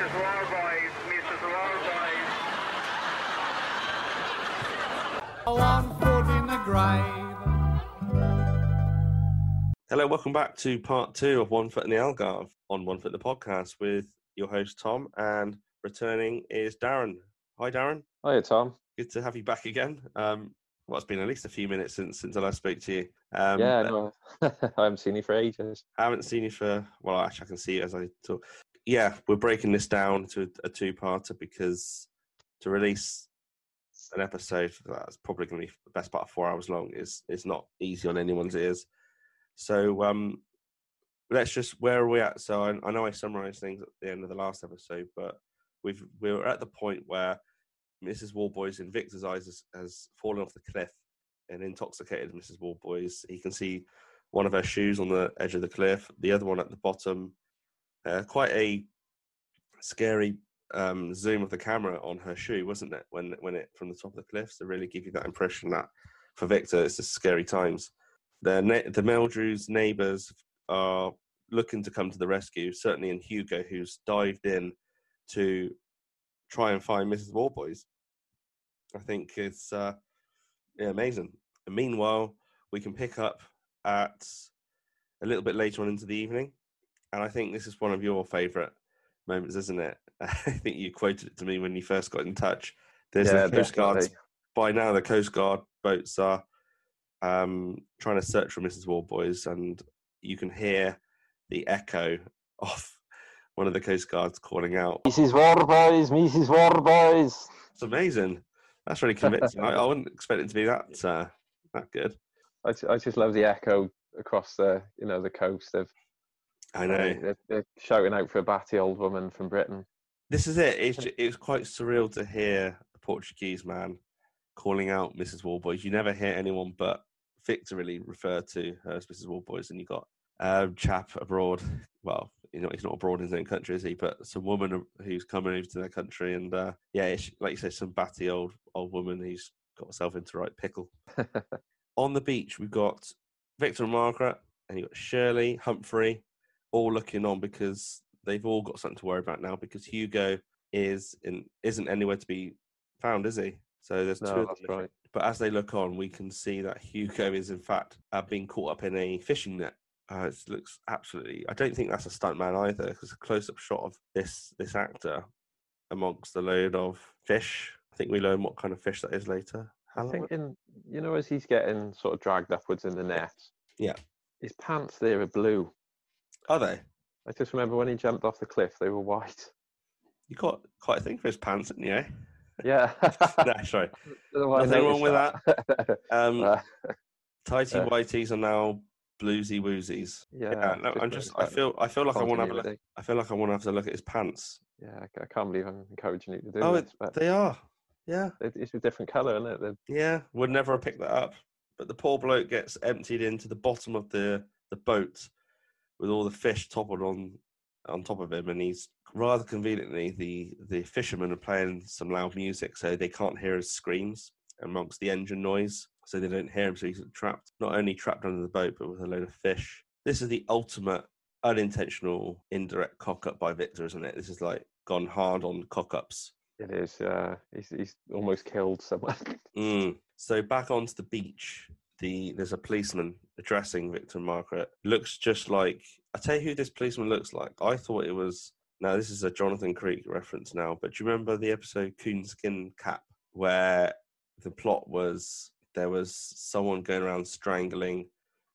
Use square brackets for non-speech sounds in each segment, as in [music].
Mrs. Warboys, Mrs. Warboys. One foot in the grave. Hello, welcome back to part two of One Foot in the Algarve on One Foot the podcast with your host Tom, and returning is Darren. Hi, Darren. Hiya, Tom. Good to have you back again. Um, well, it's been at least a few minutes since since I last spoke to you. Um, yeah, no, [laughs] I haven't seen you for ages. I haven't seen you for well, actually, I can see you as I talk. Yeah, we're breaking this down to a, two-parter because to release an episode that's probably going to be the best part of four hours long is is not easy on anyone's ears. So um, let's just where are we at? So I, I know I summarised things at the end of the last episode, but we've we're at the point where Mrs. Warboys in Victor's eyes has, has fallen off the cliff and intoxicated Mrs. Warboys. He can see one of her shoes on the edge of the cliff, the other one at the bottom. Uh, quite a scary um, zoom of the camera on her shoe, wasn't it? When when it from the top of the cliffs to really give you that impression that for Victor it's just scary times. The ne- the Meldrews neighbours are looking to come to the rescue. Certainly, in Hugo, who's dived in to try and find Mrs. Warboys. I think it's uh, yeah, amazing. And meanwhile, we can pick up at a little bit later on into the evening, and I think this is one of your favourite moments, isn't it? [laughs] I think you quoted it to me when you first got in touch. There's Yeah, the Coast Guards. By now, the Coast Guard boats are um, trying to search for Mrs. Warboys, and you can hear the echo [laughs] of one of the Coast Guards calling out. Mrs. Warboys, Mrs. Warboys. It's amazing. That's really convincing. I, I wouldn't expect it to be that uh, that good. I, I just love the echo across the you know the coast of. I know. They're, they're shouting out for a batty old woman from Britain. This is it. It's quite surreal to hear a Portuguese man calling out Mrs. Warboys. You never hear anyone but Victor really refer to her as Mrs. Warboys, and you got a chap abroad. Well, you know, he's not abroad in his own country, is he? But some woman who's coming over to their country, and uh, yeah, it's, like you say, some batty old old woman who's got herself into the right pickle. [laughs] On the beach, we've got Victor and Margaret, and you've got Shirley, Humphrey, all looking on because they've all got something to worry about now because Hugo is in isn't anywhere to be found, is he? So there's two No, of them. that's right. But as they look on, we can see that Hugo is in fact uh, being caught up in a fishing net. Uh, it looks absolutely. I don't think that's a stuntman either, because a close-up shot of this this actor amongst the load of fish. I think we learn what kind of fish that is later. I Halibut? think in you know as he's getting sort of dragged upwards in the net. Yeah. His pants there are blue. Are they? I just remember when he jumped off the cliff, they were white. You got quite a thing for his pants, didn't you? eh? Yeah. [laughs] no, sorry. Don't know why I Nothing wrong with that. [laughs] Um, Uh, tighty uh, whities are now bluesy woozies. yeah. Yeah, no, I'm just. I feel. I feel like I want to have a look. I feel like I want to have to look at his pants. Yeah, I can't believe I'm encouraging you to do Oh, this, but they are. Yeah, it's a different colour, isn't it? The- yeah. Would never have picked that up. But the poor bloke gets emptied into the bottom of the the boat with all the fish toppled on on top of him, and he's rather conveniently the the fishermen are playing some loud music, so they can't hear his screams amongst the engine noise, so they don't hear him. So he's trapped, not only trapped under the boat, but with a load of fish. This is the ultimate unintentional indirect cock up by Victor, isn't it? This is like gone hard on cock ups. It is. Uh, he's, he's almost killed someone. [laughs] Mm. So back onto the beach, the there's a policeman addressing Victor and Margaret. Looks just like I tell you who this policeman looks like. I thought it was now this is a Jonathan Creek reference now, but do you remember the episode Coonskin Cap where the plot was there was someone going around strangling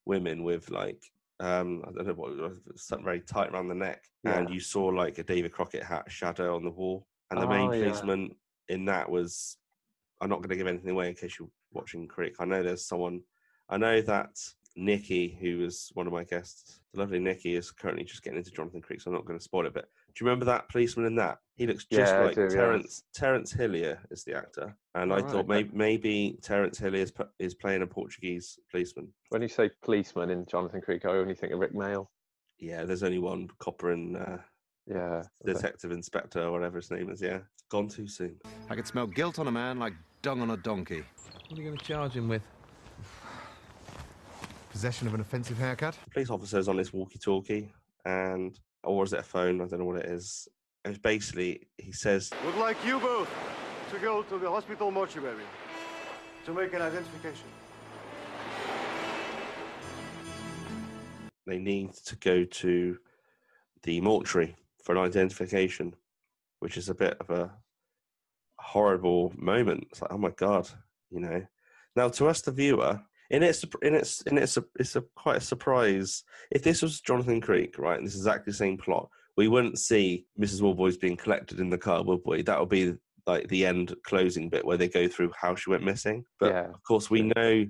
women with like um I don't know what was something very tight around the neck, and you saw like a David Crockett hat shadow on the wall, and the main Oh, yeah. policeman in that was I'm not going to give anything away in case you're watching Creek. I know there's someone. I know that Nikki, who was one of my guests, the lovely Nikki, is currently just getting into Jonathan Creek, so I'm not going to spoil it. But do you remember that policeman in that? He looks just Yeah, like do, yeah. Terence. Terence Hillier is the actor, and I Alright, thought okay. maybe, maybe Terence Hillier is, is playing a Portuguese policeman. when you say policeman in Jonathan Creek, I only think of Rik Mayall. Yeah, there's only one copper and uh, Yeah. that's it. detective inspector or whatever his name is. Yeah, gone too soon. I could smell guilt on a man like dung on a donkey. What are you going to charge him with? Possession of an offensive haircut? police officer's on this walkie-talkie, and or is it a phone? I don't know what it is. And basically, he says, Would like you both to go to the hospital mortuary to make an identification. they need to go to the mortuary for an identification, which is a bit of a horrible moment. It's like, oh my god, you know. Now, to us, the viewer, in its in its in its it's a quite a surprise. If this was Jonathan Creek, right, and this is exactly the same plot, we wouldn't see Mrs. Warboys being collected in the car, would we? That would be like the end closing bit where they go through how she went missing. But Yeah. of course, we know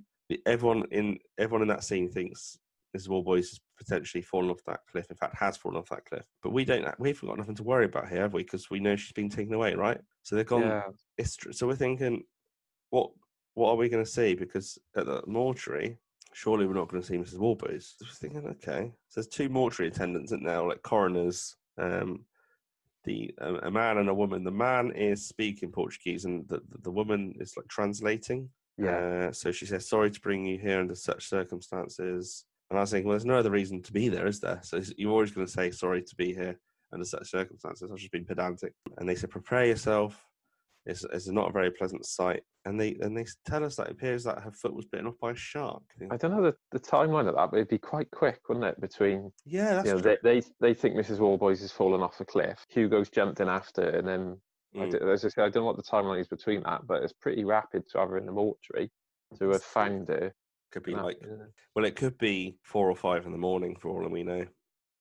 everyone in everyone in that scene thinks Mrs. Warboys has potentially fallen off that cliff. In fact, has fallen off that cliff. But we don't. We've got nothing to worry about here, have we? Because we know she's been taken away, right? So they've gone. Yeah. So we're thinking, what what are we going to see? Because at the mortuary, surely we're not going to see Mrs. Warboys. I we're thinking, okay, so there's two mortuary attendants in now, like coroners. Um, the a, a man and a woman. The man is speaking Portuguese, and the the, the woman is like translating. Yeah. Uh, so she says, "Sorry to bring you here under such circumstances." And I was thinking, well, there's no other reason to be there, is there? So you're always going to say, "Sorry to be here under such circumstances." I've just been pedantic. And they said, "Prepare yourself." It's, it's not a very pleasant sight. And they and they tell us that it appears that her foot was bitten off by a shark. I don't know the, the timeline of that, but it'd be quite quick, wouldn't it? Between yeah, that's you know, true. they, they they think Mrs. Warboys has fallen off a cliff. Hugo's jumped in after, and then I Mm. d as I say, I don't know what the timeline is between that, but it's pretty rapid to have her in the mortuary to have found her. could be like yeah. Well, it could be four or five in the morning for all we know.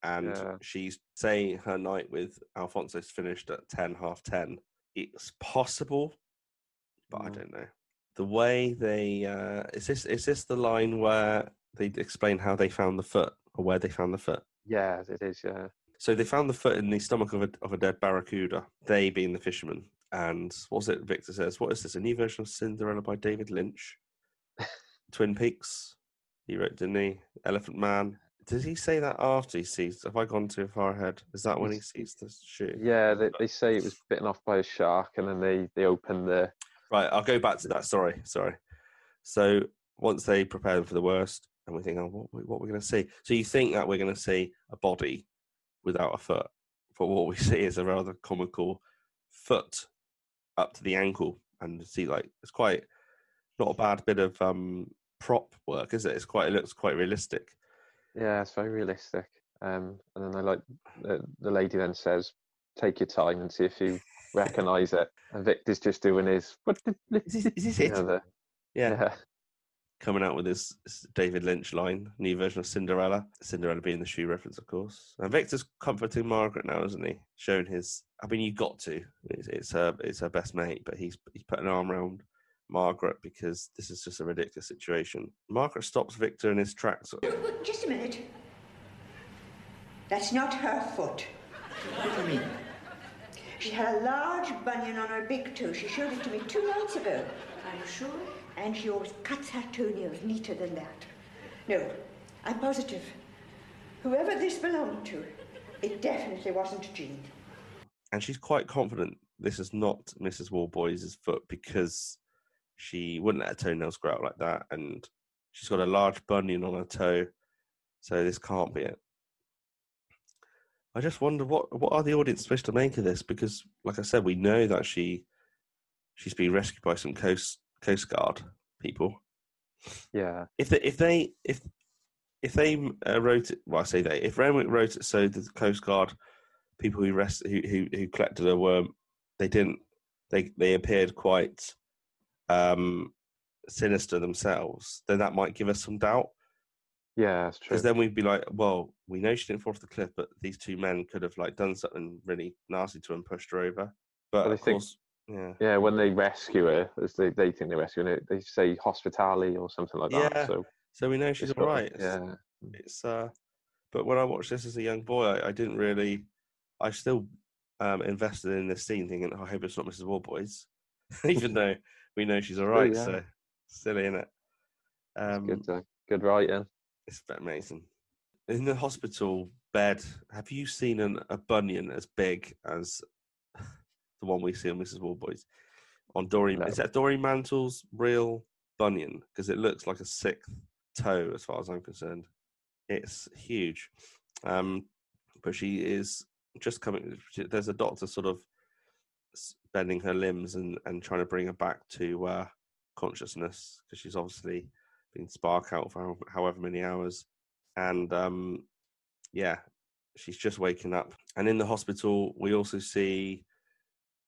And Yeah. she's say her night with Alfonso's finished at ten, half ten. It's possible, but I Mm. don't know. The way they uh is this is this the line where they explain how they found the foot or where they found the foot? yeah, it is. Yeah, So they found the foot in the stomach of a of a dead barracuda. They being the fishermen. And what was it? Victor says, "What is this? A new version of Cinderella by David Lynch? [laughs] Twin Peaks. He wrote, didn't he? Elephant Man. Does he say that after he sees? Have I gone too far ahead? Is that when he sees the shoe? yeah. They, they say it was bitten off by a shark, and then they they open the Right, I'll go back to that. Sorry, sorry. So once they prepare them for the worst, and we think, oh, what, what we're going to see? So you think that we're going to see a body without a foot, but what we [laughs] see is a rather comical foot up to the ankle, and see like it's quite not a bad bit of um prop work, is it? It's quite it looks quite realistic. Yeah. It's very realistic. Um, and then I like the, the lady then says, "Take your time and see if you [laughs] recognise it." And Victor's just doing his what? the- Is this, is this it? know, the- yeah. yeah. coming out with this this David Lynch line, new version of Cinderella. Cinderella being the shoe reference, of course. And Victor's comforting Margaret now, isn't he? Showing his. I mean, you got to. It's, it's her. It's her best mate, but he's he's put an arm around Margaret because this is just a ridiculous situation. Margaret stops Victor in his tracks. Wait, Just a minute. That's not her foot. What do you mean? She had a large bunion on her big toe. She showed it to me two nights ago. Are you sure? And she always cuts her toenails neater than that. No, I'm positive. Whoever this belonged to, it definitely wasn't Jean. and she's quite confident this is not Mrs. Warboys' foot because she wouldn't let her toenails grow out like that, and she's got a large bunion on her toe, so this can't be it. I just wonder what what are the audience supposed to make of this because, like I said, we know that she she's been rescued by some coast coast guard people. Yeah, If they if they if if they uh, wrote it, well, I say they. If Renwick wrote it so the Coast Guard people who rest who who, who collected her were they didn't they they appeared quite um sinister themselves, then that might give us some doubt yeah, that's true. because then we'd be like, well, we know she didn't fall off the cliff, but these two men could have like done something really nasty to her and pushed her over. But Well, I of think- course, yeah, Yeah, when they rescue her, as they, they think they're rescuing her, they say hospitality or something like that. Yeah, So so we know she's all right. all got- right. It's- Yeah, it's uh but when i watched this as a young boy i, I didn't really i still um invested in this scene thinking "Oh, i hope it's not mrs warboys [laughs] even though we know she's all right yeah. so silly in it um good, uh, good writing. it's amazing in the hospital bed have you seen an, a bunion as big as [sighs] the one we see on mrs warboys on dory No. is that dory mantle's real bunion because it looks like a sixth toe as far as i'm concerned it's huge um but she is just coming. There's a doctor sort of bending her limbs and, and trying to bring her back to uh, consciousness because she's obviously been spark out for however many hours. And um, yeah, she's just waking up. And in the hospital, we also see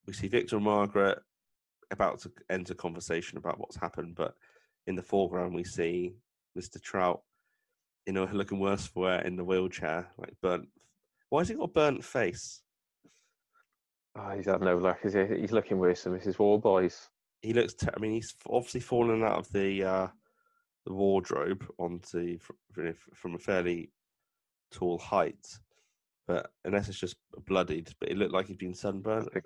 we see Victor and Margaret about to enter conversation about what's happened, but in the foreground we see Mr. Trout, you know, looking worse for wear in the wheelchair, like burnt. Why has he got a burnt face? Oh, he's had no luck, is he? He's looking worse than Mrs. Warboys. He looks. I mean, he's obviously fallen out of the uh, the wardrobe onto fr- from a fairly tall height, but unless it's just bloodied, but it looked like he'd been sunburnt. I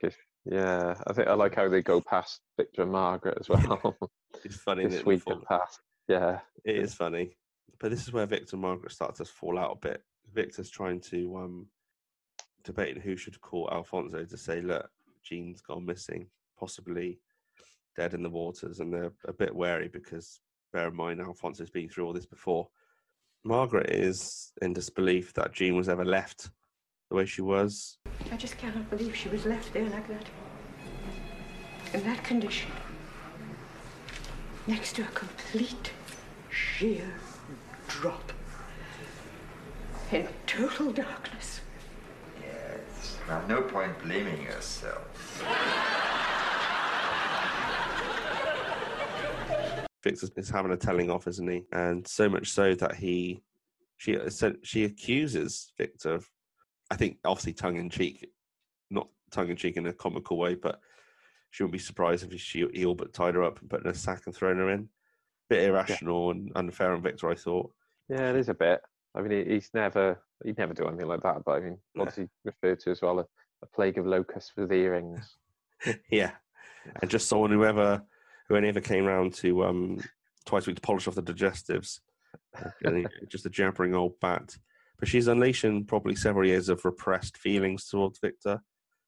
yeah, I think I like how they go past Victor and Margaret as well. [laughs] It's funny. [laughs] this that week fall- past. Yeah. It is funny, but this is where Victor and Margaret start to fall out a bit. Victor's trying to um, debating who should call Alfonso to say, "Look, Jean's gone missing, possibly dead in the waters," and they're a bit wary because, bear in mind, Alfonso's been through all this before. Margaret is in disbelief that Jean was ever left the way she was. I just cannot believe she was left there like that. In that condition. Next to a complete, sheer drop. In total darkness. Yes. Well, no point blaming yourself. Victor is having a telling off, isn't he? And so much so that he, she said she accuses Victor of, I think obviously tongue in cheek, not tongue in cheek in a comical way, but she wouldn't be surprised if she he all but tied her up and put in a sack and thrown her in. Bit irrational and unfair on Victor, I thought. Yeah, it is a bit. I mean, he's never, he'd never do anything like that, but I mean, No. what's he referred to as well? A, a plague of locusts with earrings. [laughs] yeah, and just someone who ever who only ever came round to um twice a week to polish off the digestives. [laughs] And just a jabbering old bat. But she's unleashing probably several years of repressed feelings towards Victor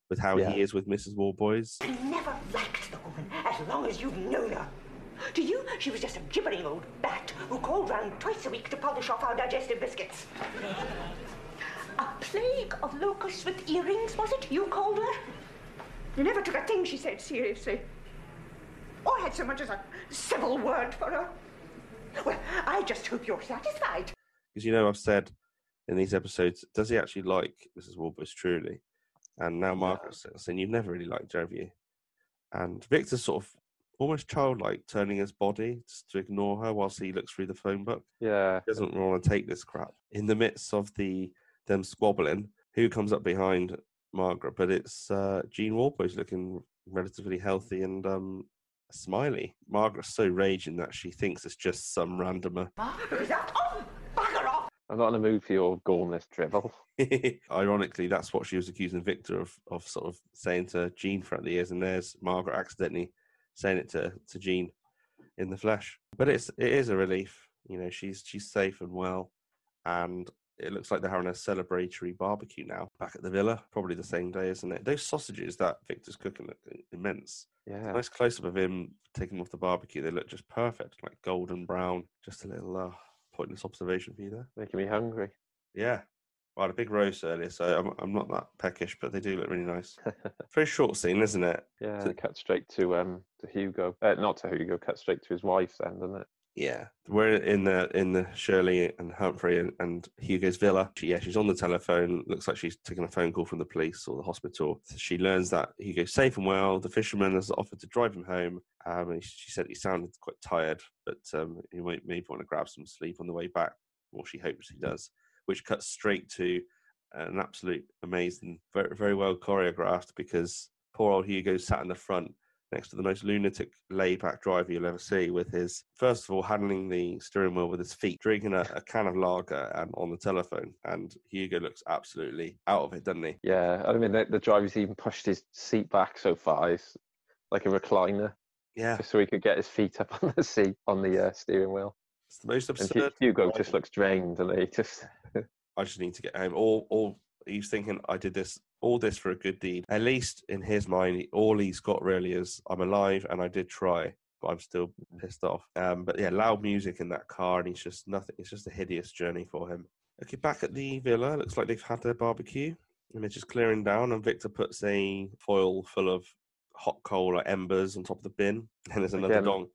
with how Yeah. he is with Mrs. Warboys. I never liked the woman as long as you've known her. To you, she was just a gibbering old bat who called round twice a week to polish off our digestive biscuits. A plague of locusts with earrings, was it? You called her? You never took a thing she said seriously. Or had so much as a civil word for her. Well, I just hope you're satisfied. Because you know, I've said in these episodes, does he actually like Mrs. Warboys truly? And now Margaret's saying, you've never really liked her, have you? And Victor's sort of almost childlike, turning his body just to ignore her whilst he looks through the phone book. Yeah. He doesn't want to take this crap. In the midst of the them squabbling, who comes up behind Margaret? But it's uh, Jean Warboys looking relatively healthy and um, smiley. Margaret's so raging that she thinks it's just some randomer. Is that? Oh, bugger off! I'm not in the mood for your gormless dribble. [laughs] Ironically, that's what she was accusing Victor of, of sort of saying to Jean throughout the years, and there's Margaret accidentally saying it to, to Jean in the flesh. But it's it is a relief, you know. She's she's safe and well, and it looks like they're having a celebratory barbecue now back at the villa. Probably the same day, isn't it? Those sausages that Victor's cooking look immense. Yeah. Nice close up of him taking off the barbecue. They look just perfect, like golden brown. Just a little uh, pointless observation for you there. Making me hungry. Yeah. I had a big roast earlier, so I'm, I'm not that peckish, but they do look really nice. [laughs] Very short scene, isn't it? Yeah, So- cut straight to um to Hugo. Uh, not to Hugo, cut straight to his wife then, doesn't it? Yeah. We're in the in the Shirley and Humphrey and, and Hugo's villa. She, yeah, she's on the telephone. Looks like she's taking a phone call from the police or the hospital. She learns that Hugo's safe and well. The fisherman has offered to drive him home. Um, and she said he sounded quite tired, but um, he might maybe want to grab some sleep on the way back. Or she hopes he does. Which cuts straight to an absolute amazing, very very well choreographed because poor old Hugo sat in the front next to the most lunatic layback driver you'll ever see with his first of all handling the steering wheel with his feet drinking a, a can of lager and on the telephone and hugo looks absolutely out of it doesn't he? Yeah, I mean the, the driver's even pushed his seat back so far, it's like a recliner, yeah. So he could get his feet up [laughs] on the seat on the uh, steering wheel. It's the most And absurd Hugo just looks drained, and he? [laughs] Just i just need to get home. All all he's thinking i did this all this for a good deed. At least in his mind all he's got really is i'm alive and i did try but i'm still pissed off. Um but yeah loud music in that car and he's just nothing it's just a hideous journey for him. Okay back at the villa looks like they've had their barbecue Image just clearing down, and Victor puts a foil full of hot coal or embers on top of the bin, [laughs] and there's another Again- dong,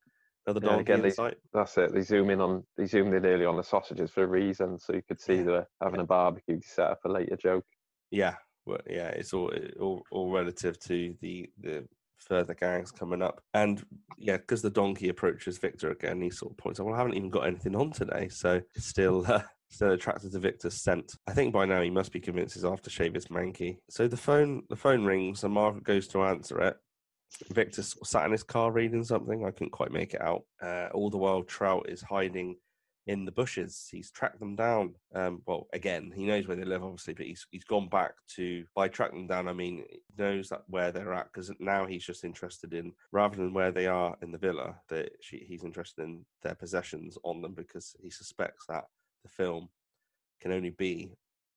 another Yeah, again, in they- That's it. They zoom in on they zoomed in early on the sausages for a reason, so you could see Yeah. they're having a barbecue to set up a later joke. Yeah, well, yeah, it's all all, all relative to the the further gangs coming up, and yeah, because the donkey approaches Victor again, he sort of points out, "Well, I haven't even got anything on today, so still." [laughs] Uh, Still attracted to Victor's scent. I think by now he must be convinced his aftershave is manky. So the phone the phone rings and Margaret goes to answer it. Victor sat in his car reading something. I couldn't quite make it out. Uh, all the while, Trout is hiding in the bushes. He's tracked them down. Um, well, again, he knows where they live, obviously, but he's he's gone back to by tracking them down. I mean, he knows that where they're at because now he's just interested in rather than where they are in the villa. That she, he's interested in their possessions on them because he suspects that the film can only be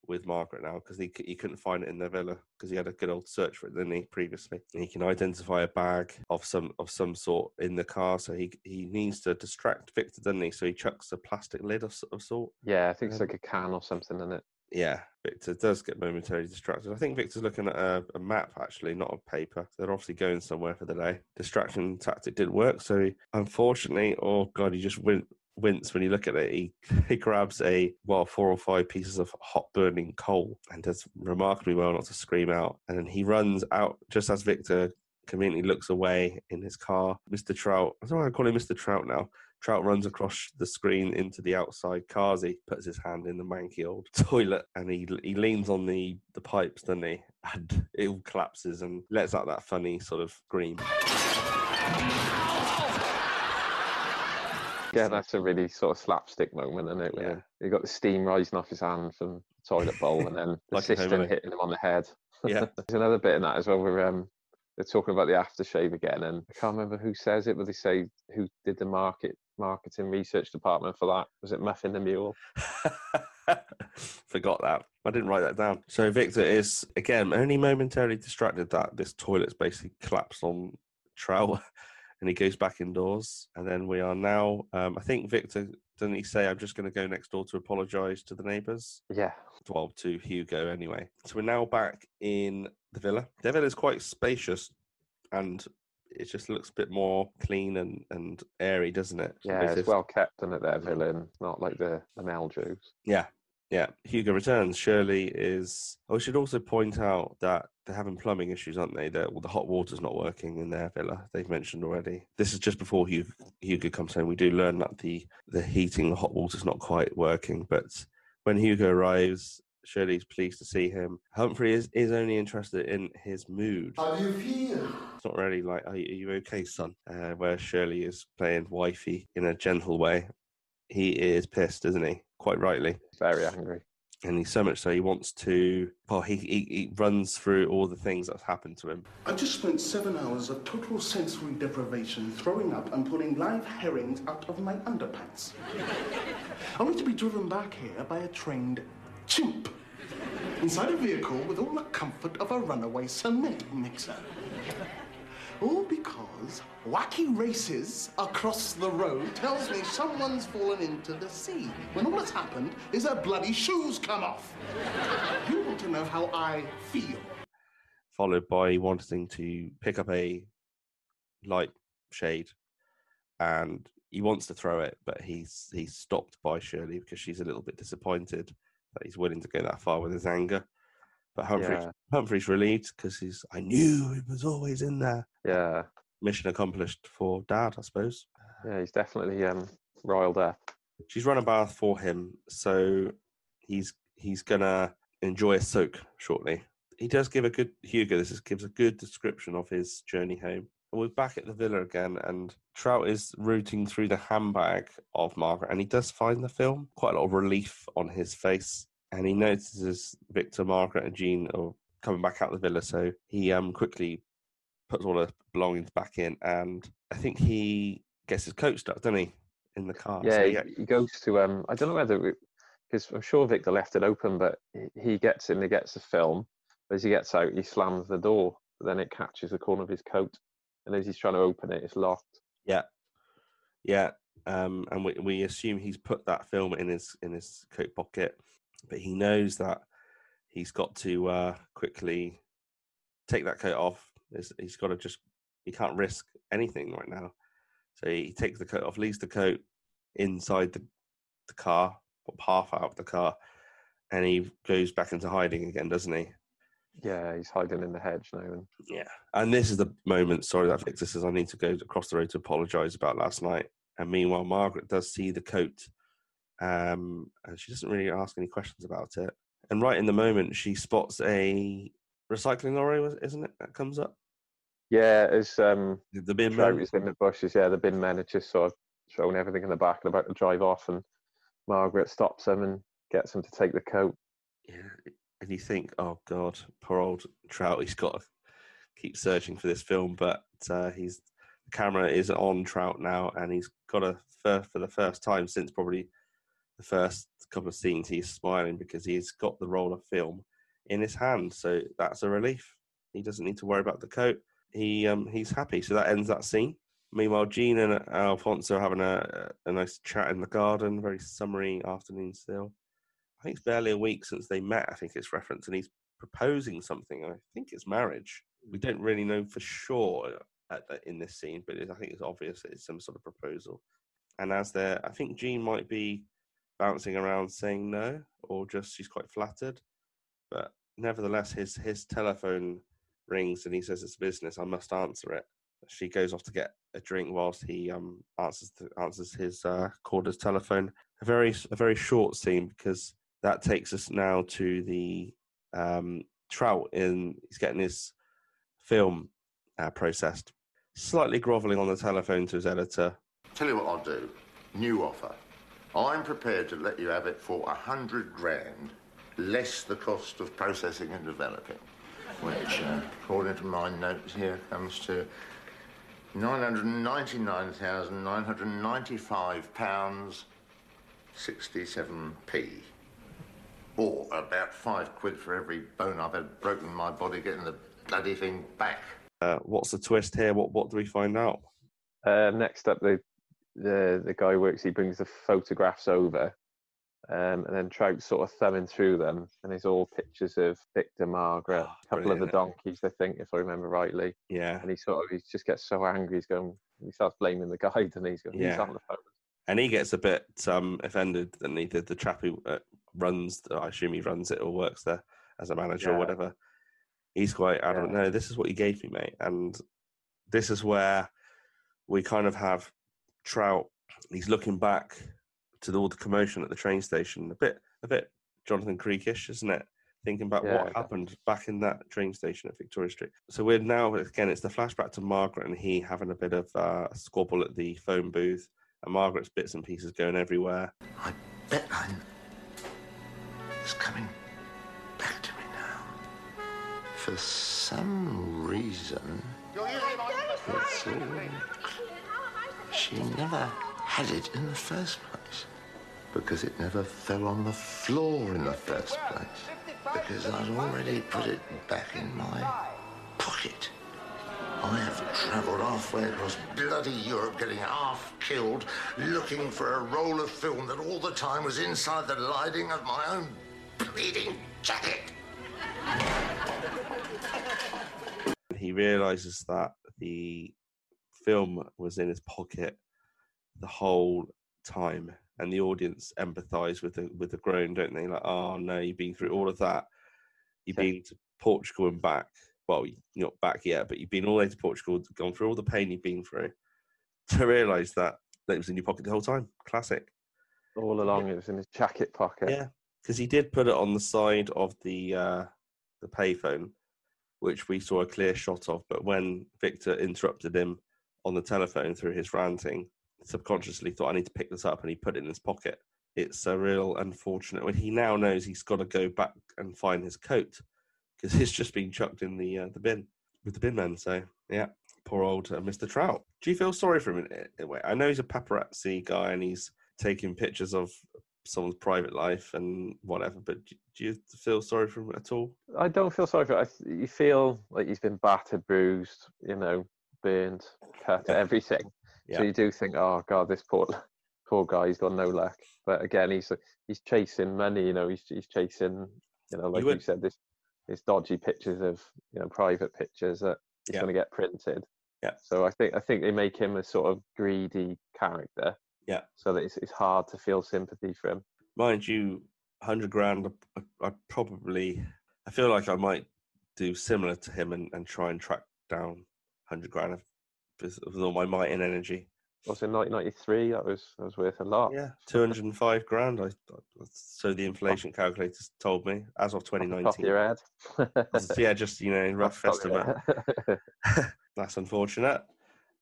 with Margaret now because he he couldn't find it in their villa because he had a good old search for it, didn't he? Previously, and he can identify a bag of some of some sort in the car, so he he needs to distract Victor, doesn't he? So he chucks a plastic lid of, of sort. Yeah, I think it's Um, like a can or something in it. Yeah, Victor does get momentarily distracted. I think Victor's looking at a, a map actually, not a paper. They're obviously going somewhere for the day. Distraction tactic didn't work, so he, unfortunately, oh god, he just win, wince when you look at it. He [laughs] he grabs a well four or five pieces of hot burning coal and does remarkably well not to scream out. And then he runs out just as Victor conveniently looks away in his car. Mr. Trout, I don't why I call him Mr. Trout now. Trout runs across the screen into the outside. Kazi puts his hand in the manky old [laughs] toilet and he he leans on the, the pipes, doesn't he? And it all collapses and lets out that funny sort of scream. Yeah, that's a really sort of slapstick moment, isn't it? Yeah. Where you got the steam rising off his hand from the toilet bowl, and then the Like cistern hitting him on the head. Yeah. [laughs] There's another bit in that as well where um, they're talking about the aftershave again, and I can't remember who says it, but they say who did the market marketing research department for that. Was it Muffin the Mule? [laughs] Forgot that. I didn't write that down. So Victor is again only momentarily distracted that this toilet's basically collapsed on Trout and he goes back indoors. And then we are now um, I think Victor doesn't he say I'm just gonna go next door to apologise to the neighbours? Yeah, Well to Hugo anyway. So we're now back in the villa. The villa is quite spacious and it just looks a bit more clean and, and airy, doesn't it? yeah, It's well kept in it there, villain. Not like the the Meldrews. Yeah, yeah. Hugo returns. Shirley is. I should also point out that they're having plumbing issues, aren't they? That well, the hot water's not working in their villa. They've mentioned already. This is just before Hugo, Hugo comes home. We do learn that the the heating, the hot water's not quite working. But when Hugo arrives, Shirley's pleased to see him. Humphrey is, is only interested in his mood. How do you feel? It's not really like, are you, are you okay, son? Uh, where Shirley is playing wifey in a gentle way. He is pissed, isn't he? Quite rightly. Very angry. and he's so much so he wants to well he, he, he runs through all the things that's happened to him I just spent seven hours of total sensory deprivation throwing up and pulling live herrings out of my underpants. Only to be driven back here by a trained chimp. Inside a vehicle with all the comfort of a runaway cement mixer. All because wacky races across the road tells me someone's fallen into the sea when all that's happened is their bloody shoes come off. You want to know how I feel? followed by wanting to pick up a light shade and he wants to throw it but he's he's stopped by shirley because she's a little bit disappointed that he's willing to go that far with his anger but humphrey's, Yeah. humphrey's relieved because he's i knew it was always in there Yeah, mission accomplished for dad i suppose yeah, he's definitely um riled up. she's run a bath for him, so he's he's gonna enjoy a soak shortly. He does give a good Hugo. This is, gives a good description of his journey home. And we're back at the villa again, and Trout is rooting through the handbag of Margaret, and he does find the film. Quite a lot of relief on his face, and he notices Victor, Margaret, and Jean are coming back out the villa. So he um quickly puts all the belongings back in, and I think he gets his coat stuck, doesn't he, in the car? yeah, So he, he goes to um. I don't know whether because I'm sure Victor left it open, but he- he gets in, he gets the film. As he gets out, he slams the door, but then it catches the corner of his coat, and as he's trying to open it, it's locked. Yeah, yeah. Um, and we we assume he's put that film in his in his coat pocket, but he knows that he's got to uh, quickly take that coat off. He's, he's got to just he can't risk anything right now. So he takes the coat off, leaves the coat inside the the car, half out of the car, and he goes back into hiding again, doesn't he? Yeah, he's hiding in the hedge now. And Yeah. And this is the moment, sorry, that Victor says I need to go across the road to apologise about last night. And meanwhile, Margaret does see the coat um, and she doesn't really ask any questions about it. And right in the moment, she spots a recycling lorry, isn't it? That comes up. yeah, as um, The- bin man. is in the bushes. Yeah, the bin men are just sort of throwing everything in the back and about to drive off, and Margaret stops them and gets him to take the coat. Yeah. And you think, oh God, poor old Trout, he's got to keep searching for this film. But uh, he's the camera is on Trout now, and he's got a for, for the first time since probably the first couple of scenes, he's smiling because he's got the roll of film in his hand. So that's a relief. He doesn't need to worry about the coat. He um he's happy. So that ends that scene. Meanwhile, Jean and Alfonso are having a, a nice chat in the garden. Very summery afternoon still. I think it's barely a week since they met. I think it's referenced, and he's proposing something. I think it's marriage. We don't really know for sure at the, in this scene, but it, I think it's obvious it's some sort of proposal. And as they're, I think Jean might be bouncing around saying no, or just she's quite flattered. But nevertheless, his his telephone rings and he says it's business. I must answer it. She goes off to get a drink whilst he um answers the, answers his uh, telephone. A very a very short scene because that takes us now to the um, Trout in he's getting his film uh, processed. Slightly grovelling on the telephone to his editor. Tell you what I'll do. New offer. I'm prepared to let you have it for a hundred grand, less the cost of processing and developing, which, uh, according to my notes here, comes to nine hundred ninety-nine thousand nine hundred ninety-five pounds sixty-seven p, or about five quid for every bone I've had broken in my body getting the bloody thing back. Uh, what's the twist here? What what do we find out? Uh, next up, the the the guy works. He brings the photographs over, um, and then Trout's sort of thumbing through them, and it's all pictures of Victor, Margaret, a couple of the donkeys, I think, if I remember rightly. Yeah, And he sort of he just gets so angry. He's going. He starts blaming the [laughs] guide, and he's going. He's Yeah. on the phone. and he gets a bit um, offended. And he the, the chap who uh, runs, I assume he runs it or works there as a manager or whatever. He's quite adamant. know. this is what you gave me, mate. And this is where we kind of have Trout. He's looking back to all the commotion at the train station. A bit, a bit Jonathan Creekish, isn't it? Thinking about Yeah, what happened back in that train station at Victoria Street. So we're now again. It's the flashback to Margaret and he having a bit of uh, a squabble at the phone booth, and Margaret's bits and pieces going everywhere. I bet I'm. It's coming back to me now. For some reason, it's all. She never had it in the first place. Because it never fell on the floor in the first place. Because I'd already put it back in my pocket. I have travelled halfway across bloody Europe getting half killed looking for a roll of film that all the time was inside the lining of my own bleeding jacket. He realizes that the film was in his pocket the whole time, and the audience empathize with the with the groan, don't they? Like, oh no, you've been through all of that. You've been to Portugal and back. Well, you're not back yet, but you've been all the way to Portugal, gone through all the pain you've been through, to realize that that it was in your pocket the whole time. Classic. All along, it was in his jacket pocket. Yeah, because he did put it on the side of the uh, the payphone, which we saw a clear shot of. But when Victor interrupted him on the telephone through his ranting, subconsciously thought, "I need to pick this up," and he put it in his pocket. It's a real unfortunate. When he now knows he's got to go back and find his coat because it's [laughs] just been chucked in the uh, the bin with the bin man. So yeah, poor old uh, Mr. Trout. Do you feel sorry for him in in a way? I know he's a paparazzi guy and he's taking pictures of someone's private life and whatever, but do, you feel sorry for him at all? I don't feel sorry for. It. I, you feel like he's been battered, bruised, you know, burned, cut, [laughs] everything. Yeah. So you do think, oh god, this poor poor guy, he's got no luck. But again, he's he's chasing money. You know, he's he's chasing You know, like you, would- said, this this dodgy pictures of you know private pictures that is Yeah. going to get printed. Yeah. So I think I think they make him a sort of greedy character. Yeah. So that it's it's hard to feel sympathy for him. mind you, hundred grand. I, I probably, I feel like I might do similar to him and, and try and track down hundred grand of, with with all my might and energy. Was in 1993? That was that was worth a lot. Yeah, two hundred and five grand. I, I so the inflation calculators told me as of 2019. Off the top of nineteen. your head. yeah, just you know, [laughs] rough Off the top of estimate. [laughs] That's unfortunate.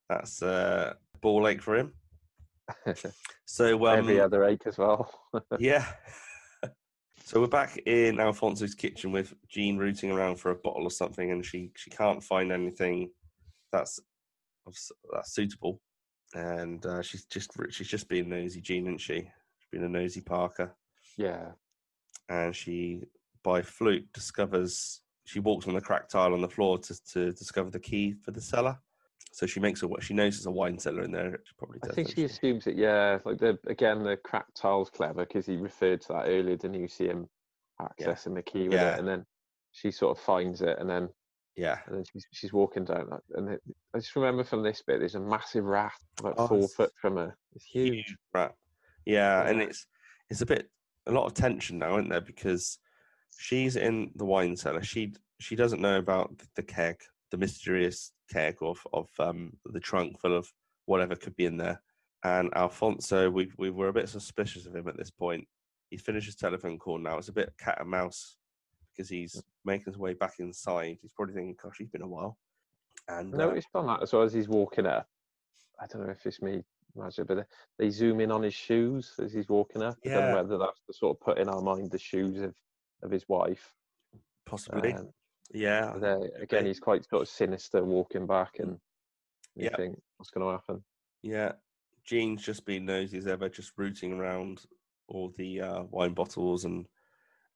That's uh, ball ache for him. [laughs] So um, Every other ache as well. yeah. So we're back in Alfonso's kitchen with Jean rooting around for a bottle or something, and she she can't find anything that's that's suitable, and uh, she's just she's just being nosy, Jean, isn't she? She's been a nosy Parker, yeah. and she by fluke discovers she walks on the cracked tile on the floor to to discover the key for the cellar. So she makes a she knows there's a wine cellar in there. She probably I think she assumes it. Yeah, like the again the cracked tile's clever because he referred to that earlier. Didn't you see him accessing the key with Yeah. it, and then she sort of finds it, and then Yeah. and then she's she's walking down, that, and it, I just remember from this bit, there's a massive rat about Oh, four foot from her. It's huge. huge rat. Yeah, and it's it's a bit a lot of tension now, isn't there? Because she's in the wine cellar. She she doesn't know about th- the keg, the mysterious keg of of um the trunk full of whatever could be in there. And Alfonso, we we were a bit suspicious of him at this point. He finished his telephone call now. It's a bit cat and mouse because he's making his way back inside. He's probably thinking, "Gosh, he's been a while." And no, uh, noticed on that as well as he's walking up. I don't know if it's me magic, but they- zoom in on his shoes as he's walking up. I don't Yeah. know whether that's to sort of put in our mind the shoes of of his wife. possibly, Um, yeah, again, he's quite sort of sinister walking back, and you Yeah. think, what's going to happen? Yeah, Jean's just been nosy as ever, just rooting around all the uh, wine bottles, and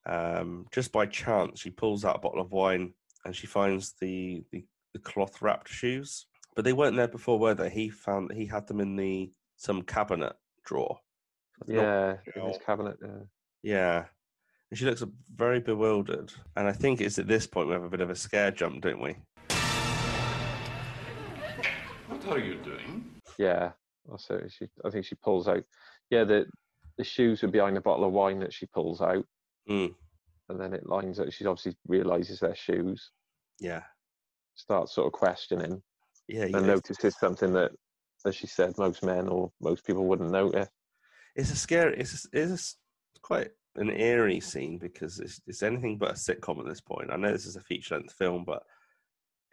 um, just by chance, she pulls out a bottle of wine and she finds the the, the cloth wrapped shoes. But they weren't there before, were they? He found he had them in the some cabinet drawer. Not- Yeah, in his cabinet. Yeah. yeah. And she looks very bewildered. And I think it's at this point we have a bit of a scare jump, don't we? What are you doing? Yeah. Also, she, I think she pulls out. Yeah, the the shoes are behind the bottle of wine that she pulls out, Mm, and then it lines up. She obviously realizes they're shoes. yeah. Starts sort of questioning, Yeah, and notices something that, as she said, most men or most people wouldn't notice. it's a scary it's a, it's a quite an eerie scene because it's it's anything but a sitcom at this point. I know this is a feature length film, but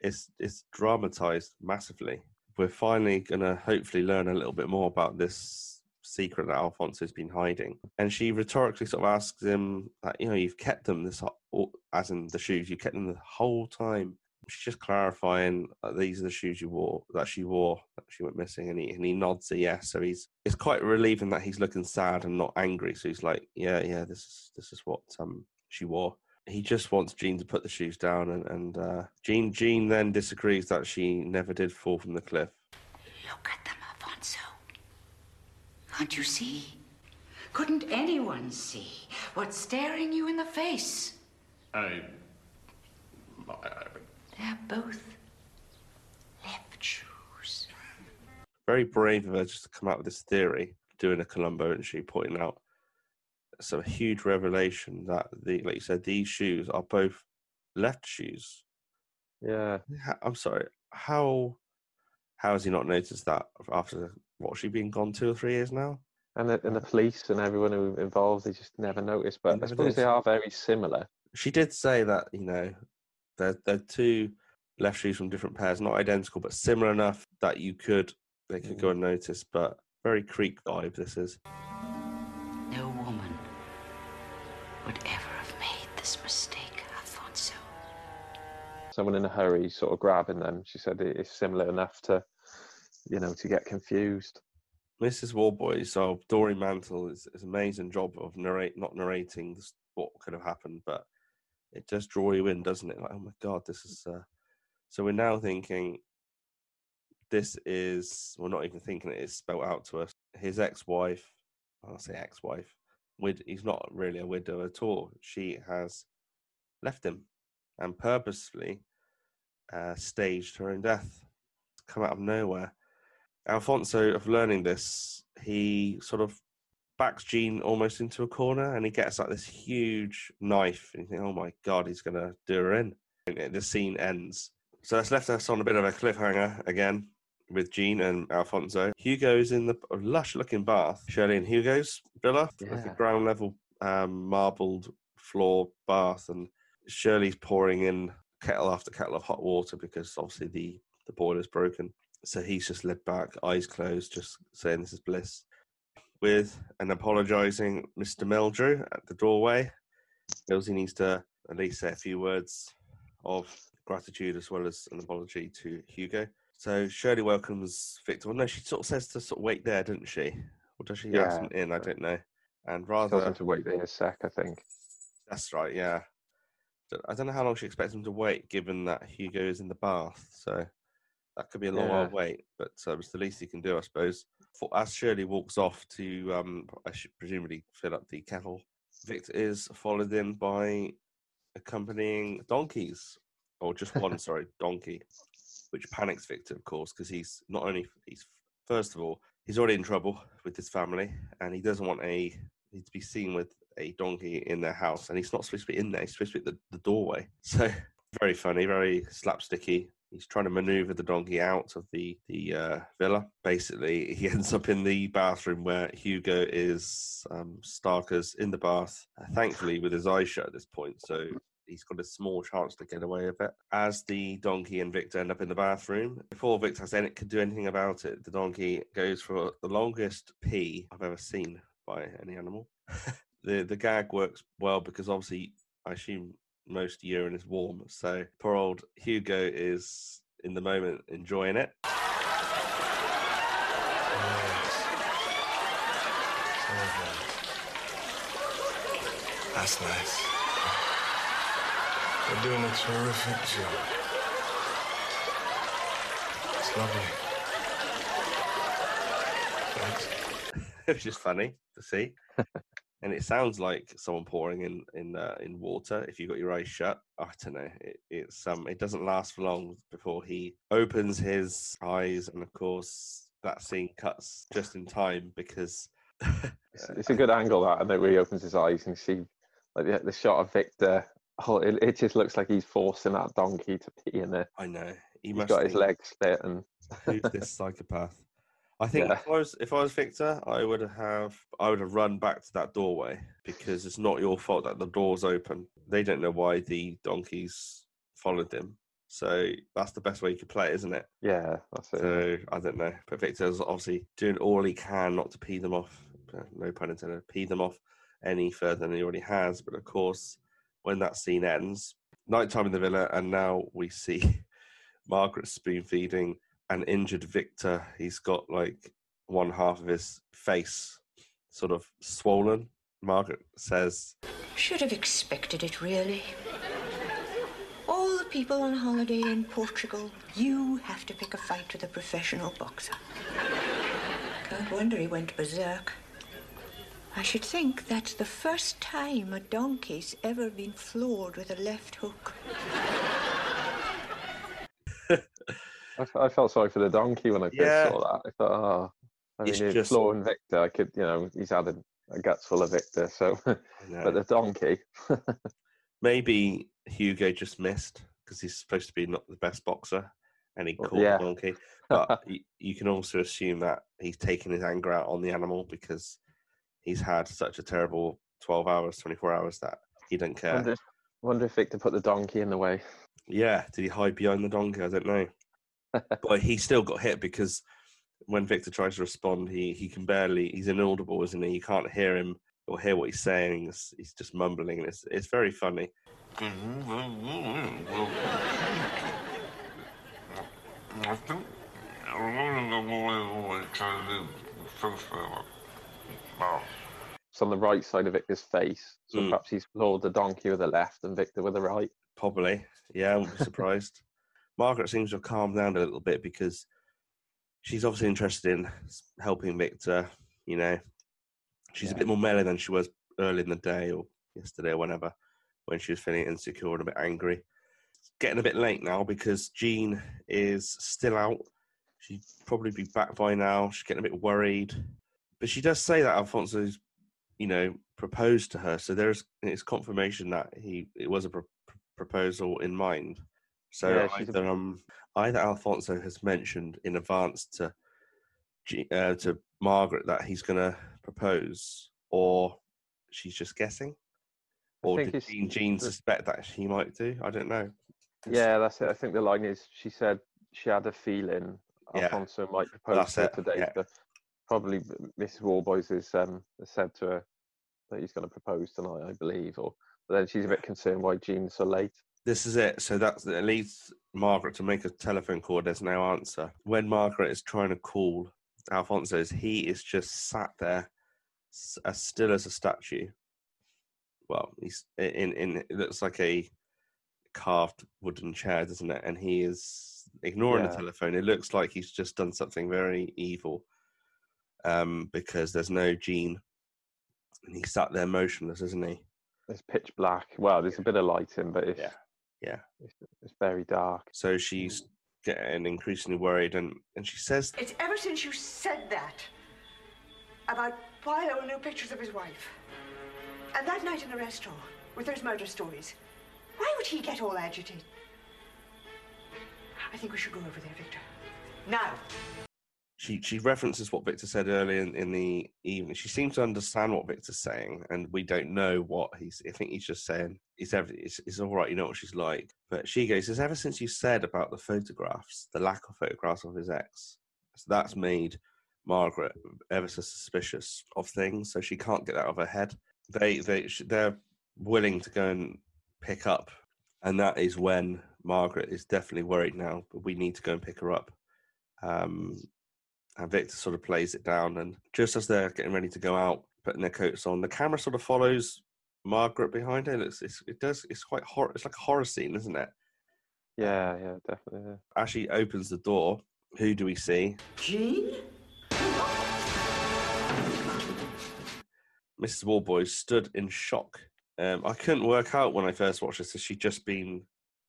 it's it's dramatized massively. We're finally gonna hopefully learn a little bit more about this secret that Alfonso's been hiding. And she rhetorically sort of asks him that, you know, you've kept them this ho- as in the shoes, you kept them the whole time. She's just clarifying these are the shoes you wore that she wore that she went missing, and he and he nods a yes. So he's it's quite relieving that he's looking sad and not angry. So he's like, yeah, yeah, this is this is what um she wore. He just wants Jean to put the shoes down, and and uh, Jean Jean then disagrees that she never did fall from the cliff. Look at them. Can't you see? Couldn't anyone see what's staring you in the face? I. I They're both left shoes. Very brave of her just to come out with this theory, doing a Columbo, and she pointing out some huge revelation that the like you said these shoes are both left shoes. Yeah. I'm sorry. How how has he not noticed that after what she been gone two or three years now? And the, and the police and everyone who involved, they just never noticed. But I never suppose they are very similar. She did say that you know they're they're two left shoes from different pairs, not identical but similar enough that you could they could go mm. unnoticed. But very Creek vibe. This is. No woman would ever have made this mistake, I thought so. Someone in a hurry, sort of grabbing them. She said it is similar enough to, you know, to get confused. Mrs. Warboy, so Dory Mantle is, is amazing job of narrate not narrating this, what could have happened, but it does draw you in, doesn't it? Like, oh my god, this is. Uh... So we're now thinking this is. We're not even thinking it is spelt out to us. His ex-wife, I'll say ex-wife. Wid, he's not really a widow at all. She has left him and purposefully uh, staged her own death. Come out of nowhere. Alfonso, of learning this, he sort of backs Jean almost into a corner and he gets like this huge knife and you think, oh my god, he's going to do her in. And the scene ends. So that's left us on a bit of a cliffhanger again with Jean and Alfonso. Hugo's in the lush looking bath. Shirley and Hugo's villa, like a ground level um, marbled floor bath. And Shirley's pouring in kettle after kettle of hot water because obviously the, the boiler's broken. So he's just led back, eyes closed, just saying this is bliss. With an apologising Mr. Meldrew at the doorway. Feels he needs to at least say a few words of gratitude as well as an apology to Hugo. So Shirley welcomes Victor. Well, no, she sort of says to sort of wait there, doesn't she? Or does she ask Yeah. him in? I don't know. And Tells rather, him to wait there a sec, I think. that's right, yeah. I don't know how long she expects him to wait, given that Hugo is in the bath. So that could be a long Yeah. old wait, but uh, it's the least he can do, I suppose. For, as Shirley walks off to, um, I should presumably fill up the kettle, Victor is followed in by accompanying donkeys, or just one, [laughs] sorry, donkey, which panics Victor, of course, because he's not only he's first of all he's already in trouble with his family, and he doesn't want a he to be seen with a donkey in their house, and he's not supposed to be in there. He's supposed to be at the, the doorway. [laughs] So very funny, very slapsticky. He's trying to maneuver the donkey out of the the uh, villa. Basically, [laughs] he ends up in the bathroom where Hugo is um, Starker's in the bath. Uh, thankfully, with his eyes shut at this point, so he's got a small chance to get away with it. As the donkey and Victor end up in the bathroom, before Victor has any, can do anything about it, the donkey goes for the longest pee I've ever seen by any animal. [laughs] the the gag works well because obviously I assume most urine is warm, so poor old Hugo is in the moment enjoying it. That's nice. You're doing a terrific job. It's lovely. Thanks. [laughs] it's just funny to see. [laughs] and it sounds like someone pouring in in uh, in water if you've got your eyes shut. I don't know. It, it's um, it doesn't last for long before he opens his eyes, and of course that scene cuts just in time because [laughs] It's, it's a good angle that, and then where he opens his eyes and see like the, the shot of Victor. Oh, it, it just looks like he's forcing that donkey to pee in there. I know he He's must got his legs split and Who's this psychopath? I think Yeah. if I was if I was Victor, I would have I would have run back to that doorway because it's not your fault that the door's open. They don't know why the donkeys followed them. So that's the best way you could play, it, isn't it? yeah, that's it. So I don't know. But Victor's obviously doing all he can not to pee them off. No pun intended. Pee them off any further than he already has. But of course, when that scene ends, nighttime in the villa, and now we see [laughs] Margaret spoon feeding an injured Victor. He's got like one half of his face sort of swollen. Margaret says, Should have expected it, really. All the people on holiday in Portugal, you have to pick a fight with a professional boxer. Can't wonder he went berserk. I should think that's the first time a donkey's ever been floored with a left hook. [laughs] I, felt sorry for the donkey when I first Yeah. saw that. I thought, oh, I mean, it's just- Flo and Victor. I could, you know, he's had a, a guts full of Victor. So, [laughs] but the donkey, [laughs] maybe Hugo just missed because he's supposed to be not the best boxer and he caught yeah. the donkey. [laughs] But y- you can also assume that he's taking his anger out on the animal because he's had such a terrible 12 hours, 24 hours that he doesn't care. wonder, wonder if Victor put the donkey in the way. Yeah, did he hide behind the donkey? I don't know. But he still got hit because when Victor tries to respond, he he can barely. He's inaudible, isn't he? You can't hear him or hear what he's saying. He's, he's just mumbling, and it's it's very funny. It's on the right side of Victor's face. So Mm. perhaps he's floored the donkey with the left and Victor with the right. Probably, yeah. I wouldn't be surprised. Margaret seems to have calmed down a little bit because she's obviously interested in helping Victor. You know, she's a bit more mellow than she was early in the day or yesterday or whenever. when she was feeling insecure and a bit angry. It's Getting a bit late now because Jean is still out. She'd probably be back by now. She's getting a bit worried, but she does say that Alfonso's, you know, proposed to her. So there's it's confirmation that he it was a pro- proposal in mind. So Yeah, she's a- either um either Alfonso has mentioned in advance to G- uh, to Margaret that he's going to propose, or she's just guessing, or did Jean, Jean suspect that he might do? I don't know. Yeah, that's it. I think the line is she said she had a feeling Yeah. Alfonso might propose That's to her it, today. yeah. But probably Mrs. Warboys has, um, said to her that he's going to propose tonight, I believe. Or but then she's a bit concerned why Jean's so late. This is it. So that's it leads Margaret to make a telephone call. There's no answer. When Margaret is trying to call Alfonso's, he is just sat there, as still as a statue. Well, he's in in. It looks like a carved wooden chair, doesn't it? And he is ignoring the telephone. It looks like he's just done something very evil, um, because there's no Jean, and he sat there motionless, isn't he? It's pitch black. Well, there's a bit of lighting, but it's Yeah. Yeah. it's, it's very dark. So she's mm. getting increasingly worried, and and she says It's ever since you said that about why there were no pictures of his wife. And that night in the restaurant with those murder stories. Why would he get all agitated? I think we should go over there, Victor. Now. She she references what Victor said earlier in, in the evening. She seems to understand what Victor's saying, and we don't know what he's. I think he's just saying it's ever it's, it's all right. You know what she's like. But she goes, "Says ever since you said about the photographs, the lack of photographs of his ex, so that's made Margaret ever so suspicious of things. So she can't get that out of her head. They they they're willing to go and pick up, and that is when Margaret is definitely worried now. But we need to go and pick her up. Um, and Victor sort of plays it down. And just as they're getting ready to go out, putting their coats on, the camera sort of follows Margaret behind her. It's, it's it does it's quite horror. It's like a horror scene, isn't it? Yeah, yeah, definitely. Yeah. As she opens the door, who do we see? Jean? Mrs. Warboys stood in shock. Um, I couldn't work out when I first watched this. Has she just been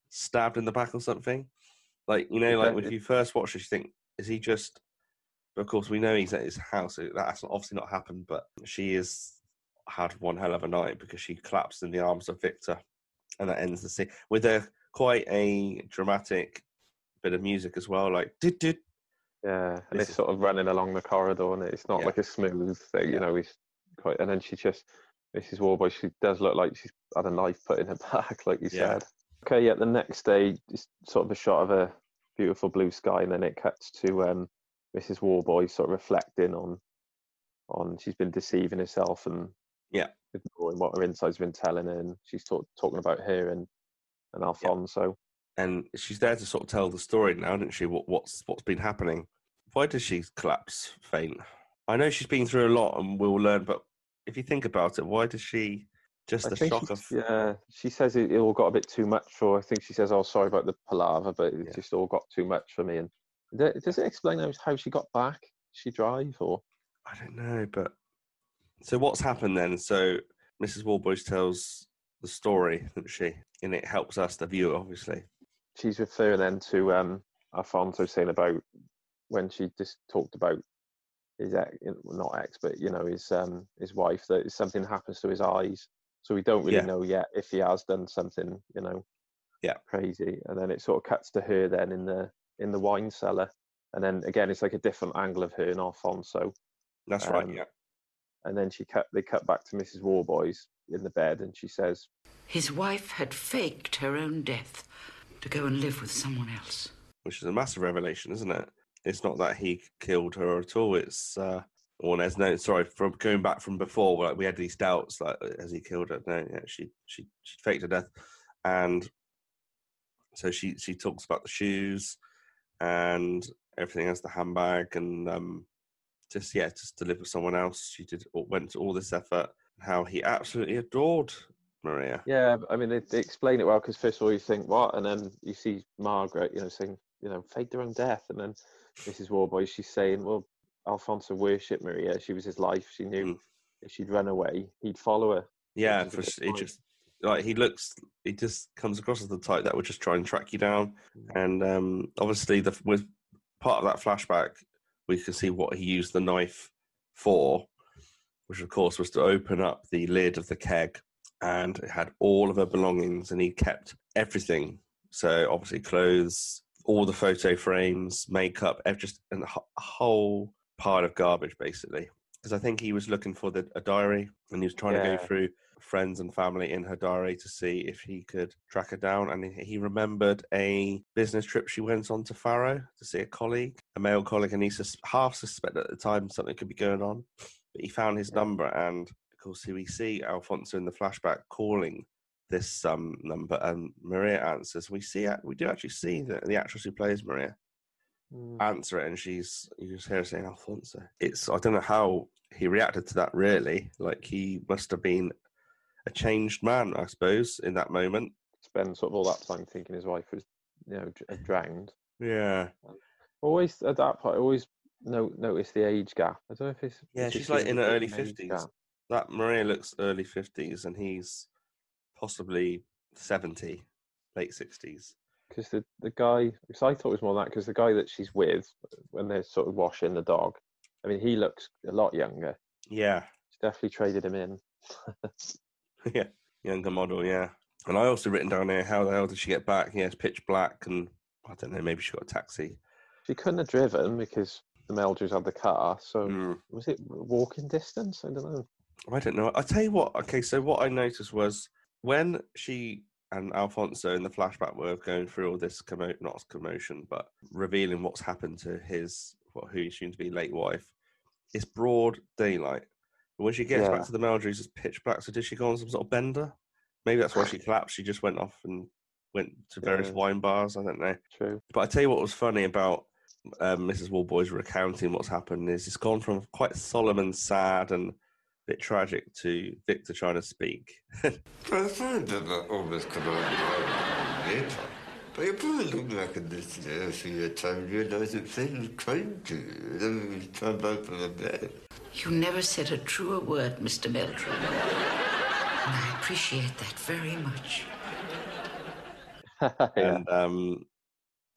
stabbed in the back or something? Like you know, like when you first watch this, you think, is he just? But of course, we know he's at his house. So that's obviously not happened. But she has had one hell of a night because she collapsed in the arms of Victor, and that ends the scene with a quite a dramatic bit of music as well, like did did. Yeah, and This it's sort of running along the corridor, and it's not Yeah. like a smooth thing, you know. He's quite, and then she just, Mrs. Warboy, she does look like she's had a knife put in her [laughs] back, like you Yeah. said. Okay, yeah. The next day, it's sort of a shot of a beautiful blue sky, and then it cuts to um, Mrs. Warboy sort of reflecting on, on she's been deceiving herself and Yeah. ignoring what her inside's been telling her, and she's talk, talking about her and and Alfonso. and she's there to sort of tell the story now, isn't she? What what's what's been happening? Why does she collapse, faint? I know she's been through a lot, and we'll learn. But if you think about it, why does she just the shock of? yeah, she says it, it all got a bit too much for. I think she says, "Oh, sorry about the palaver, but it just all got too much for me." And does it explain how, she got back? She drive or? I don't know, but so what's happened then? So Mrs. Warboys tells the story, doesn't she? And it helps us, the viewer, obviously. She's referring then to um, Alfonso saying about when she just talked about his ex, not ex, but you know his um, his wife that something happens to his eyes. So we don't really Yeah. know yet if he has done something, you know, Yeah. crazy. And then it sort of cuts to her then in the in the wine cellar, and then again it's like a different angle of her and Alfonso. That's right. Um, Yeah. And then she cut they cut back to Mrs. Warboys in the bed, and she says, His wife had faked her own death to go and live with someone else. Which is a massive revelation, isn't it? It's not that he killed her at all. It's uh, well, there's no sorry from going back from before. Like we had these doubts, like has he killed her? No, yeah, she she she faked her death, and so she she talks about the shoes and everything else, the handbag and um just yeah just to live with someone else. She did went to all this effort. How he absolutely adored Maria. "Yeah, I mean they, they explain it well because first of all you think what, and then you see Margaret, you know, saying, you know, faked her own death, and then Mrs. Warboys she's saying, well, Alfonso worshipped Maria. She was his life. She knew if she'd run away, he'd follow her. Yeah, for, it just like he looks, he just comes across as the type that would just try and track you down. And um, obviously, the with part of that flashback, we can see what he used the knife for, which of course was to open up the lid of the keg, and it had all of her belongings, and he kept everything. So obviously, clothes, all the photo frames, makeup, just a whole pile of garbage, basically. Because I think he was looking for the, a diary, and he was trying to go through friends and family in her diary to see if he could track her down. And he he remembered a business trip she went on to Faro to see a colleague, a male colleague, and he sus- half suspected at the time something could be going on. But he found his number, and of course, here we see Alfonso in the flashback calling this um, number, and Maria answers. We see, we do actually see the, the actress who plays Maria Mm. answer it, and she's you just hear her saying Alfonso. It's I don't know how he reacted to that. Really, like he must have been a changed man, I suppose, in that moment. Spend sort of all that time thinking his wife was, you know, mm. drowned. Yeah, um, Always at that point, I always no, notice the age gap. I don't know if it's yeah. She's like in her the early fifties. That Maria looks early fifties, and he's possibly seventy, late sixties. because the the guy because I thought it was more that because the guy that she's with when they're sort of washing the dog, I mean he looks a lot younger. Yeah, She's definitely traded him in. [laughs] [laughs] yeah, younger model. Yeah, and I also written down here how the hell did she get back? Yes, pitch black, and I don't know. Maybe she got a taxi. She couldn't have driven because the Meldrews had the car. So Mm. was it walking distance? I don't know. I don't know. I tell you what. Okay, so what I noticed was when she and Alfonso in the flashback were going through all this commo- not commotion, but revealing what's happened to his what who soon to be late wife. It's broad daylight. But when she gets Yeah. back to the Meldrews, it's pitch black. So did she go on some sort of bender? Maybe that's why she [sighs] collapsed. She just went off and went to various Yeah. wine bars. I don't know. True. But I tell you what was funny about um, Mrs. Warboys recounting what's happened is it's gone from quite solemn and sad and a bit tragic to Victor trying to speak. [laughs] I find that I always could have later. But you probably look back at this today a few years time and realize that fate was kind to you. And everything turned out for the best. You never said a truer word, Mr. Meldrew. and I appreciate that very much. [laughs] and um,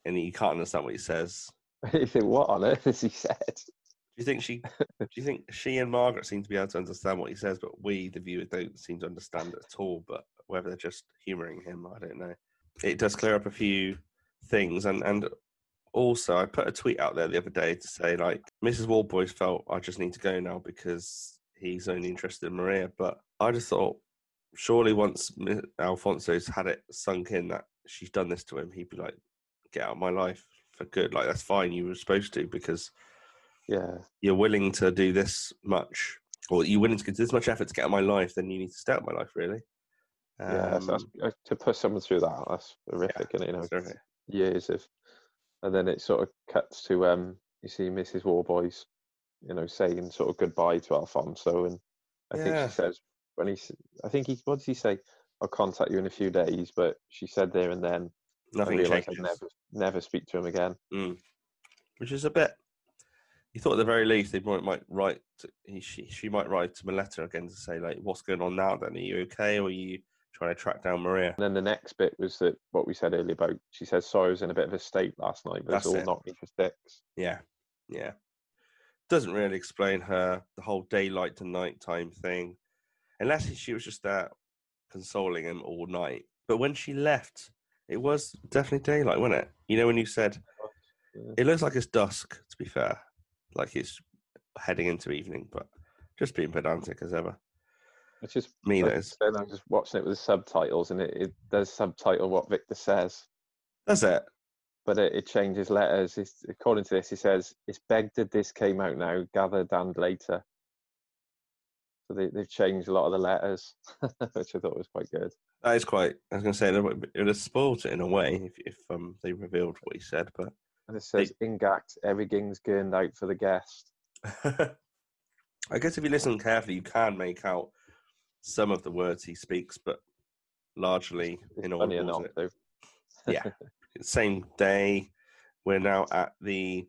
and you can't understand what he says. [laughs] you think what on earth has he said? Do you think she? do you think she and Margaret seem to be able to understand what he says, but we, the viewer, don't seem to understand it at all? But whether they're just humouring him, I don't know. It does clear up a few things, and and also I put a tweet out there the other day to say like Mrs. Warboys felt I just need to go now because he's only interested in Maria, but I just thought surely once Alfonso's had it sunk in that she's done this to him, he'd be like, "Get out of my life for good." Like that's fine. You were supposed to because Yeah. you're willing to do this much, or you're willing to give this much effort to get out of my life, then you need to stay out of my life, really. Yeah, so that's, Um, uh, to put someone through that, that's horrific, and you know, years of, and then it sort of cuts to um, you see Mrs. Warboys, you know, saying sort of goodbye to Alfonso, and I think she says when he, I think he, what does he say? I'll contact you in a few days, but she said there and then, Nothing I realised. I'd never, never speak to him again. Mm. Which is a bit. You thought at the very least they might, might write. To, he, she, she might write to Meletta again to say like, "What's going on now? Then are you okay, or are you trying to track down Maria?" And then the next bit was that what we said earlier about she says sorry I was in a bit of a state last night, but That's it's all it. knocked me for six. Yeah, yeah. Doesn't really explain her the whole daylight to nighttime thing, unless she was just there consoling him all night. But when she left, it was definitely daylight, wasn't it? You know when you said Yeah. it looks like it's dusk. To be fair, like it's heading into evening, but just being pedantic as ever. Just Me, like that I is. said, I'm just watching it with the subtitles, and it, it does subtitle what Victor says, That's it. but it, it changes letters. It's, according to this, he says it's begged that this came out now, gathered and later. So they, they've changed a lot of the letters, [laughs] which I thought was quite good. That is quite. I was going to say it would have spoiled it in a way if if um they revealed what he said, but And it says Ingact, everything's gurned out for the guest. [laughs] I guess if you listen carefully, you can make out some of the words he speaks, but largely in all funny enough, yeah. Same day, we're now at the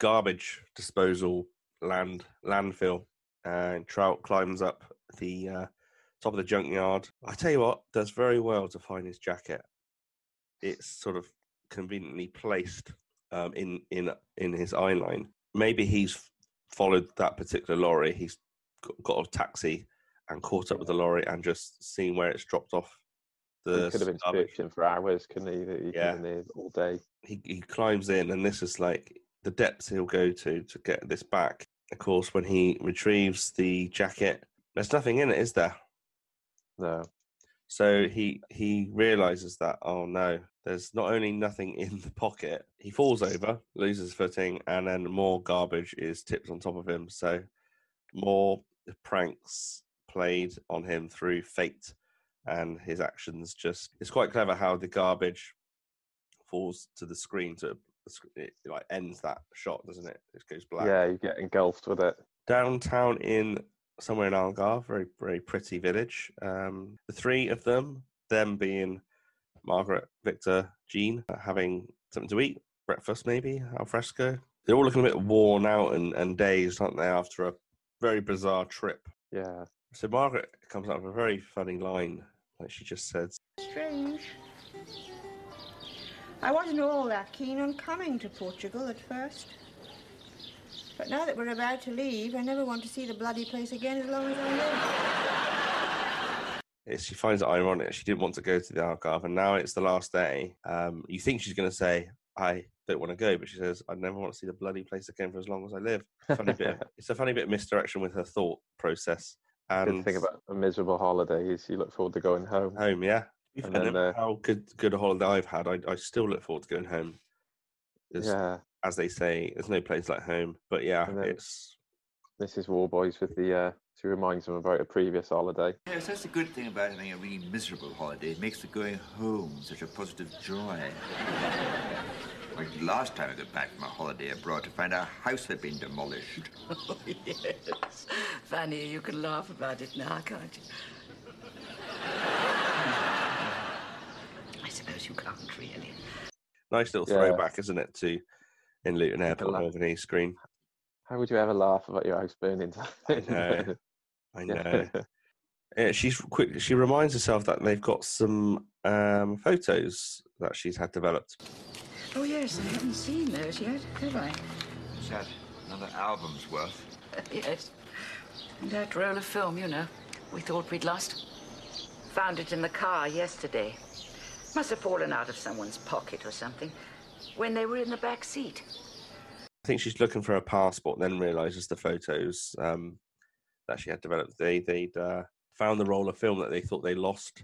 garbage disposal land landfill, and Trout climbs up the uh, top of the junkyard. I tell you what, does very well to find his jacket. It's sort of conveniently placed um, in in in his eye line. Maybe he's followed that particular lorry. He's got a taxi and caught up with the lorry and just seen where it's dropped off. The he could have been searching for hours, couldn't he? He Yeah. yeah. there all day. he, he climbs in, and this is like the depths he'll go to to get this back. Of course, when he retrieves the jacket, there's nothing in it, is there? No. So he he realizes that oh no, there's not only nothing [laughs] in the pocket. He falls over, loses footing, and then more garbage is tipped on top of him. So more pranks played on him through fate and his actions. Just it's quite clever how the garbage falls to the screen to it like ends that shot, doesn't it? It goes black Yeah, you get engulfed with it. downtown in somewhere in Algarve, very very pretty village. Um, the three of them, them being Margaret, Victor, Jean, uh, having something to eat, breakfast maybe, al fresco. They're all looking a bit worn out and, and dazed, aren't they, after a very bizarre trip. Yeah. So Margaret comes up with a very funny line, like she just said, Strange. I wasn't all that keen on coming to Portugal at first. But now that we're about to leave, I never want to see the bloody place again as long as I live. It's, she finds it ironic. She didn't want to go to the Algarve, and now it's the last day. Um, you think she's going to say, "I don't want to go," but she says, "I never want to see the bloody place again for as long as I live." Funny [laughs] bit. Of, it's a funny bit of misdirection with her thought process. Good thing about a miserable holiday is you look forward to going home. home, yeah. And And then, uh, how good good a holiday I've had, I, I still look forward to going home. 'Cause Yeah. as they say, there's no place like home. But yeah, And then- it's Mrs. Warboys with the uh she reminds them about a previous holiday. Yes, that's the good thing about having a really miserable holiday. It makes the going home such a positive joy. [laughs] Like the last time I got back from a holiday abroad to find our house had been demolished. [laughs] yes. Fanny, you can laugh about it now, can't you? I suppose you can't really. nice little Yeah. throwback, isn't it, to in Luton Airport laugh. Morgan screen. How would you ever laugh about your house burning down? I know. [laughs] I know. Yeah, she's quick. She reminds herself that they've got some um, photos that she's had developed. Oh, yes, I haven't seen those yet, have I? Is that another album's worth? [laughs] yes. That roll of film, you know, we thought we'd lost. Found it in the car yesterday. Must have fallen out of someone's pocket or something when they were in the back seat. I think she's looking for a passport, then realizes the photos um, that she had developed. They they'd uh, found the roll of film that they thought they lost.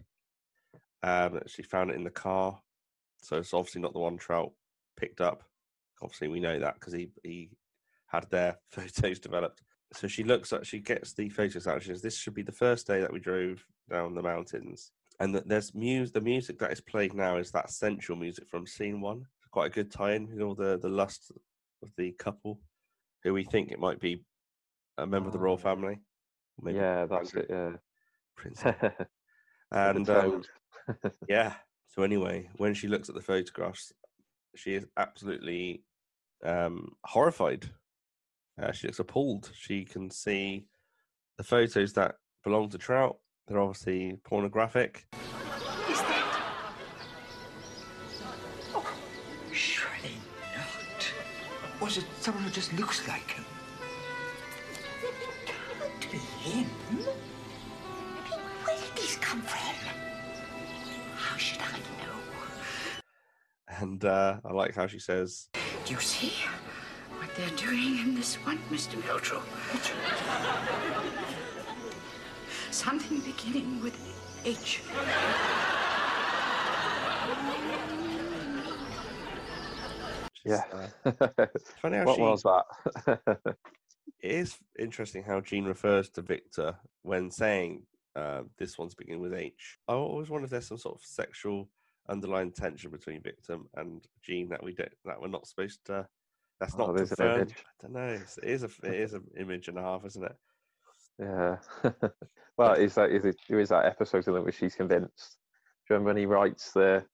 Um, she found it in the car, so it's obviously not the one Trout picked up. Obviously, we know that because he he had their [laughs] photos developed. So she looks at, she gets the photos out. She says, "This should be the first day that we drove down the mountains." And that there's music. The music that is played now is that sensual music from scene one. It's Quite a good tie-in. You know, the the lust of the couple, who we think it might be a member of the royal family. Maybe yeah, that's it, yeah. Prince. [laughs] And um, [laughs] yeah. So anyway, when she looks at the photographs, she is absolutely um, horrified. Uh, she looks appalled. She can see the photos that belong to Trout. They're obviously pornographic. Is that? Oh, surely not. Was it someone who just looks like him? To be him? Where did these come from? And uh, I like how she says, Do you see what they're doing in this one, Mr. Meldrew? Something beginning with H. Yeah. uh, [laughs] funny how what she- was that? [laughs] It is interesting how Jean refers to Victor when saying uh, this one's beginning with H. I always wonder if there's some sort of sexual underlying tension between victim and Jean that we don't that we're not supposed to. That's Oh, not an confirmed. image. I don't know. It's, it is a it is an image and a half, isn't it? Yeah. [laughs] well, is that is it? There is that episode in which she's convinced. Do you remember when he writes the?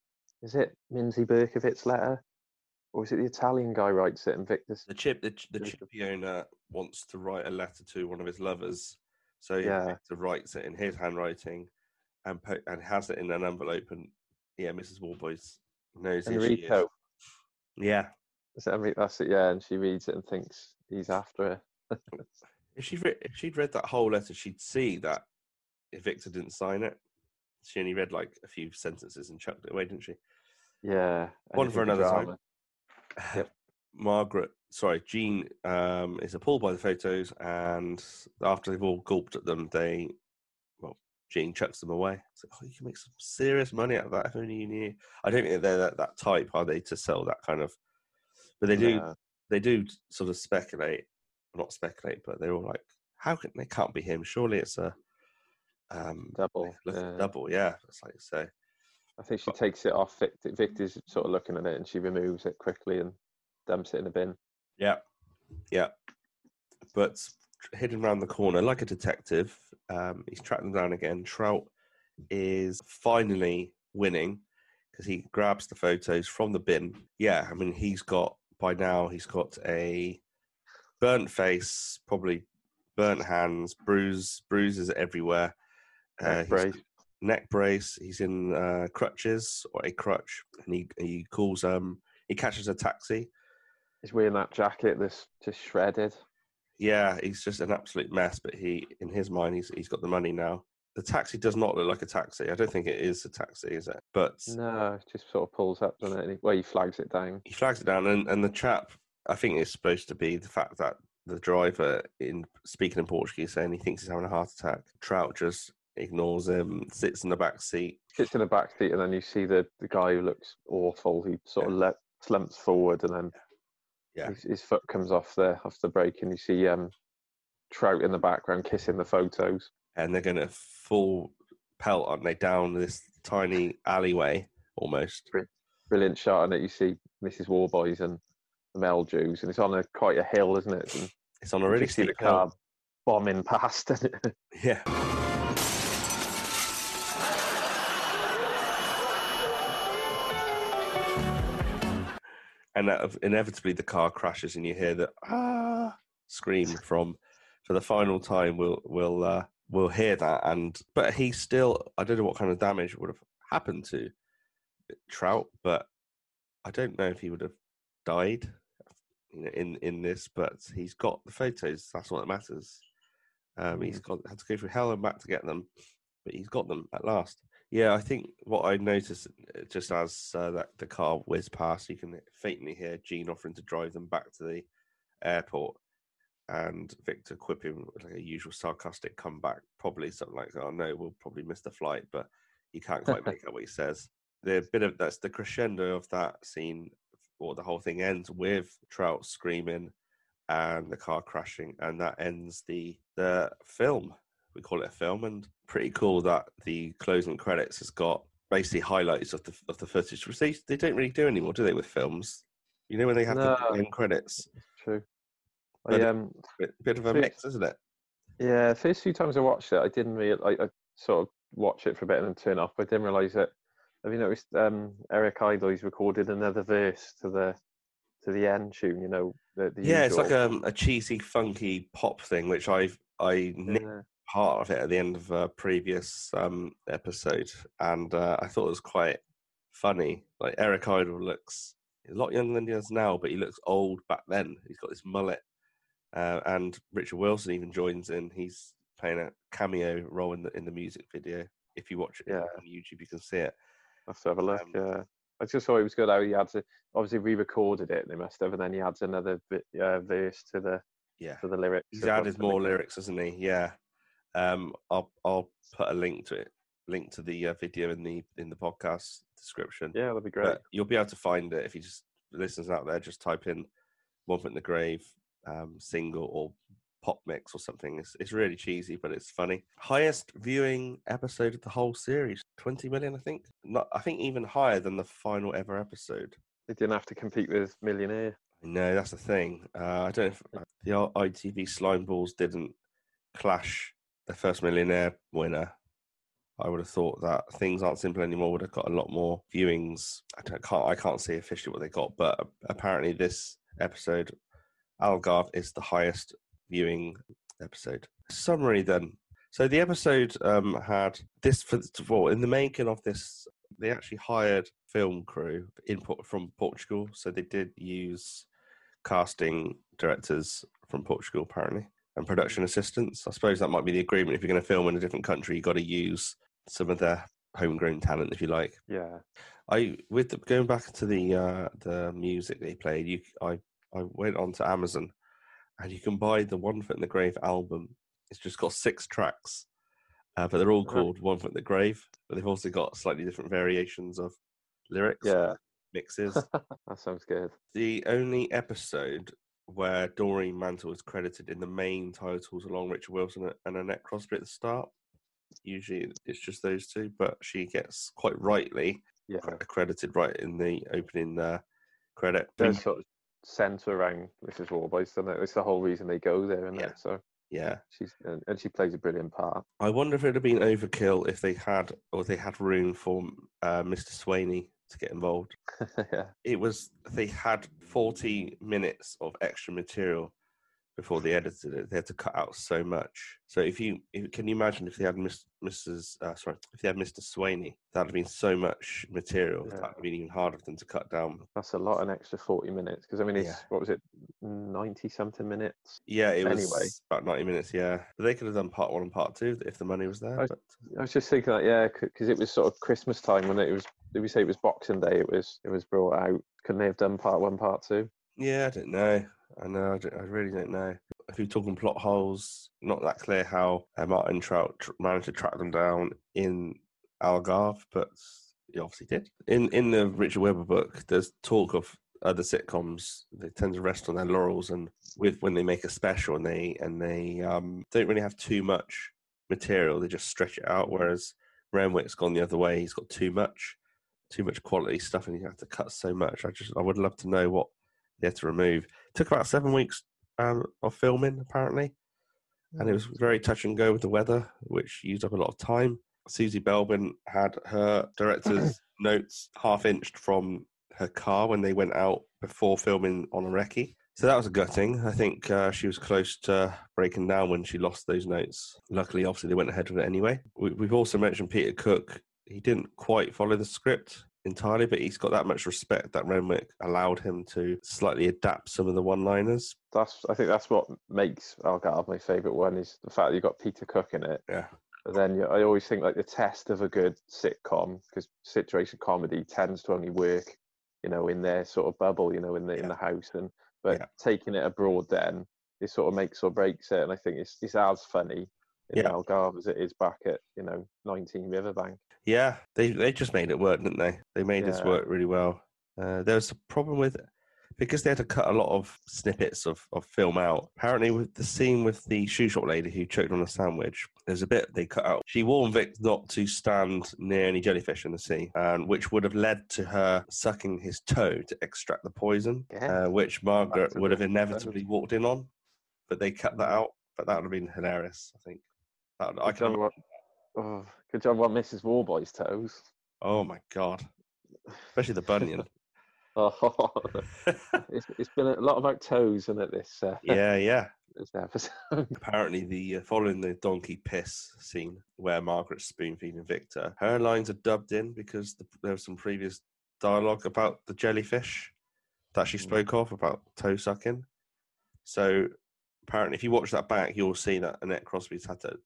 Is it Minzy Berkovic letter, or is it the Italian guy writes it and Victor's? The chip the, the chippy owner wants to write a letter to one of his lovers, So Yeah. Victor writes it in his handwriting, and put, and has it in an envelope. And yeah, Mrs. Warboys knows who she is. Enrico. Yeah. Is Enri- That's it, yeah. And she reads it and thinks he's after her. If she re- if she'd read that whole letter, she'd see that if Victor didn't sign it, she only read like a few sentences and chucked it away, didn't she? Yeah. One for another drama. time. [laughs] Margaret, sorry, Jean um, is appalled by the photos, and after they've all gulped at them, they, Jean chucks them away. It's like, oh, you can make some serious money out of that if only you knew. I don't think they're that, that type, are they, to sell that kind of? But they do, No. they do sort of speculate, not speculate, but they're all like, how can they can't be him? Surely it's a um, Double, yeah. double, yeah. It's like so. I think she takes it off. Victor, Victor's sort of looking at it and she removes it quickly and dumps it in the bin. Yeah, yeah. But hidden around the corner, like a detective, um, he's tracked them down again. Trout is finally winning because he grabs the photos from the bin. Yeah, I mean, he's got by now he's got a burnt face, probably burnt hands, bruise, bruises everywhere. Neck Uh, he's- brace. neck brace. He's in uh, crutches or a crutch, and he he calls um he catches a taxi. He's wearing that jacket that's just shredded. Yeah, he's just an absolute mess. But he, in his mind, he's he's got the money now. The taxi does not look like a taxi. I don't think it is a taxi, is it? But No, it just sort of pulls up, doesn't it? Well, he flags it down. he flags it down, and, and the chap, I think it's supposed to be the fact that the driver, in speaking in Portuguese, saying he thinks he's having a heart attack. Trout just ignores him, sits in the back seat. Sits in the back seat, and then you see the, the guy who looks awful. He sort of le- slumps forward, and then Yeah. his, his foot comes off the off the brake, and you see um, Trout in the background kissing the photos. and they're going to full pelt, aren't they, down this tiny alleyway almost. Brilliant shot, and it you see Mrs. Warboys and the Meldrews, and it's on a quite a hill, isn't it? And It's on a really just see the steep hill. car bombing past, [laughs] Yeah. And that, inevitably, the car crashes, and you hear the ah scream [laughs] from. For the final time, we'll we'll uh, we'll hear that, and but he still. I don't know what kind of damage would have happened to Trout, but I don't know if he would have died you know, in in this. But he's got the photos. That's what matters. Um, he's got had to go through hell and back to get them, but he's got them at last. Yeah, I think what I noticed uh, just as uh, that the car whizzed past, you can faintly hear Jean offering to drive them back to the airport, and Victor quipping like a usual sarcastic comeback, probably something like, "Oh no, we'll probably miss the flight," but you can't quite make out what he says. The bit of that's the crescendo of that scene, or the whole thing ends with Trout screaming and the car crashing, and that ends the the film. We call it a film, and pretty cool that the closing credits has got basically highlights of the of the footage, which they they don't really do anymore, do they? With films, you know, when they have No. the end credits. true. But I, um, Bit, bit of a First- mix, isn't it? Yeah, first few times I watched it, I didn't really. I, I sort of watch it for a bit and then turn off. But I didn't realise that. Have you noticed? Um, Eric Idle he's recorded another verse to the to the end tune. You know, the, the Yeah, it's like usual. a, a cheesy, funky pop thing, which I've I Yeah. Part of it at the end of a previous um, episode, and uh, I thought it was quite funny. Like Eric Idle looks a lot younger than he does now, but he looks old back then. He's got this mullet, uh, and Richard Wilson even joins in. He's playing a cameo role in the in the music video. If you watch it Yeah. on YouTube, you can see it. I have to have a look. Um, yeah, I just thought it was good how he adds it. Obviously, re-recorded it. They must have, and then he adds another bit, uh, verse to the Yeah. to the lyrics. He's added more lyrics, hasn't he? Yeah. Um, I'll I'll put a link to it, link to the uh, video in the in the podcast description. Yeah, that'd be great. But you'll be able to find it if you just listeners out there just type in "One Foot in the Grave" um, single or pop mix or something. It's it's really cheesy, but it's funny. Highest viewing episode of the whole series, twenty million, I think. Not, I think even higher than the final ever episode. They didn't have to compete with Millionaire. No, that's the thing. Uh, I don't know if uh, the ITV Slime Balls didn't clash the first millionaire winner. I would have thought that things aren't simple anymore would have got a lot more viewings. I can't I can't say officially what they got, but apparently this episode, Algarve is the highest viewing episode. Summary then. So the episode um, had this for well in the making of this. They actually hired film crew in from Portugal, so they did use casting directors from Portugal apparently and production assistants. I suppose that might be the agreement. If you're going to film in a different country, you've got to use some of their homegrown talent, if you like. Yeah. I with the, going back to the uh, the music they played, you I I went on to Amazon, and you can buy the One Foot in the Grave album. It's just got six tracks, uh, but they're all Uh-huh. called One Foot in the Grave. But they've also got slightly different variations of lyrics, Yeah. mixes. [laughs] that sounds good. the only episode where Doreen Mantle is credited in the main titles along Richard Wilson and Annette Crosbie at the start. Usually it's just those two, but she gets quite rightly Yeah. credited right in the opening uh, credit. Does sort of centre around Mrs. Warboys, doesn't it? It's the whole reason they go there, isn't Yeah. it? So Yeah. she's and, she plays a brilliant part. I wonder if it'd have been overkill if they had, or they had room for uh, Mr. Swainey to get involved. [laughs] yeah. It was they had forty minutes of extra material before they edited it. They had to cut out so much. So if you if, can you imagine if they had Miss, Mrs. Uh, sorry, if they had Mr. Swainey, that'd have been so much material. That'd have been even harder for them to cut down. That's a lot, an extra forty minutes. Because I mean, it's Yeah. what was it, ninety something minutes? Yeah, it was Anyway. about ninety minutes. Yeah, but they could have done part one and part two if the money was there. I, but I was just thinking that, yeah, because it was sort of Christmas time when it was. Did we say it was Boxing Day? It was. It was brought out. Couldn't they have done part one, part two? Yeah, I don't know. I know. I, don't- I really don't know. If you're talking plot holes, not that clear how uh, Martin Trout tr- managed to track them down in Algarve, but he obviously did. In in the Richard Webber book, there's talk of other sitcoms. They tend to rest on their laurels, and with when they make a special and they and they um, don't really have too much material, they just stretch it out. Whereas Renwick's gone the other way. He's got too much, too much quality stuff, and you have to cut so much. I just I would love to know what they had to remove. took about seven weeks um, of filming apparently, and it was very touch and go with the weather, which used up a lot of time. Susie Belbin had her director's [clears throat] notes half inched from her car when they went out before filming on a recce. So that was a gutting. I think uh, she was close to breaking down when she lost those notes. Luckily, obviously, they went ahead with it anyway. We, we've also mentioned Peter Cook. He didn't quite follow the script entirely, but he's got that much respect that Renwick allowed him to slightly adapt some of the one-liners. That's. I think that's what makes Algarve my favourite one is the fact that you got Peter Cook in it. Yeah. But then you, I always think like the test of a good sitcom because situation comedy tends to only work, you know, in their sort of bubble, you know, in the in the house. And but taking it abroad, then it sort of makes or breaks it. And I think it's it's as funny in Yeah. Algarve as it is back at you know 19 Riverbank. Yeah, they they just made it work, didn't they? They made this work really well. Uh, there was a problem with because they had to cut a lot of snippets of, of film out. Apparently, with the scene with the shoe shop lady who choked on a sandwich, there's a bit they cut out. She warned Vic not to stand near any jellyfish in the sea, and which would have led to her sucking his toe to extract the poison, uh, which Margaret would have inevitably walked in on. But they cut that out. But that would have been hilarious, I think. That, I can. Oh, good job on Mrs. Warboy's toes. Oh my god, especially the bunion. [laughs] Oh, it's, it's been a lot about toes, isn't it? This uh, yeah, yeah. this episode. [laughs] Apparently, the uh, following the donkey piss scene where Margaret's spoon feeding Victor, her lines are dubbed in because the, there was some previous dialogue about the jellyfish that she spoke of about toe sucking. So apparently, if you watch that back, you'll see that Annette Crosbie's had to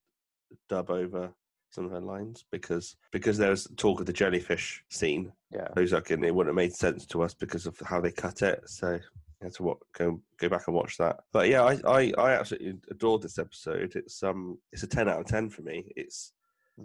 dub over some of her lines because because there was talk of the jellyfish scene. Yeah. toe sucking, it wouldn't have made sense to us because of how they cut it. So you had to go go back and watch that. But yeah, I, I, I absolutely adored this episode. It's um it's a ten out of ten for me. It's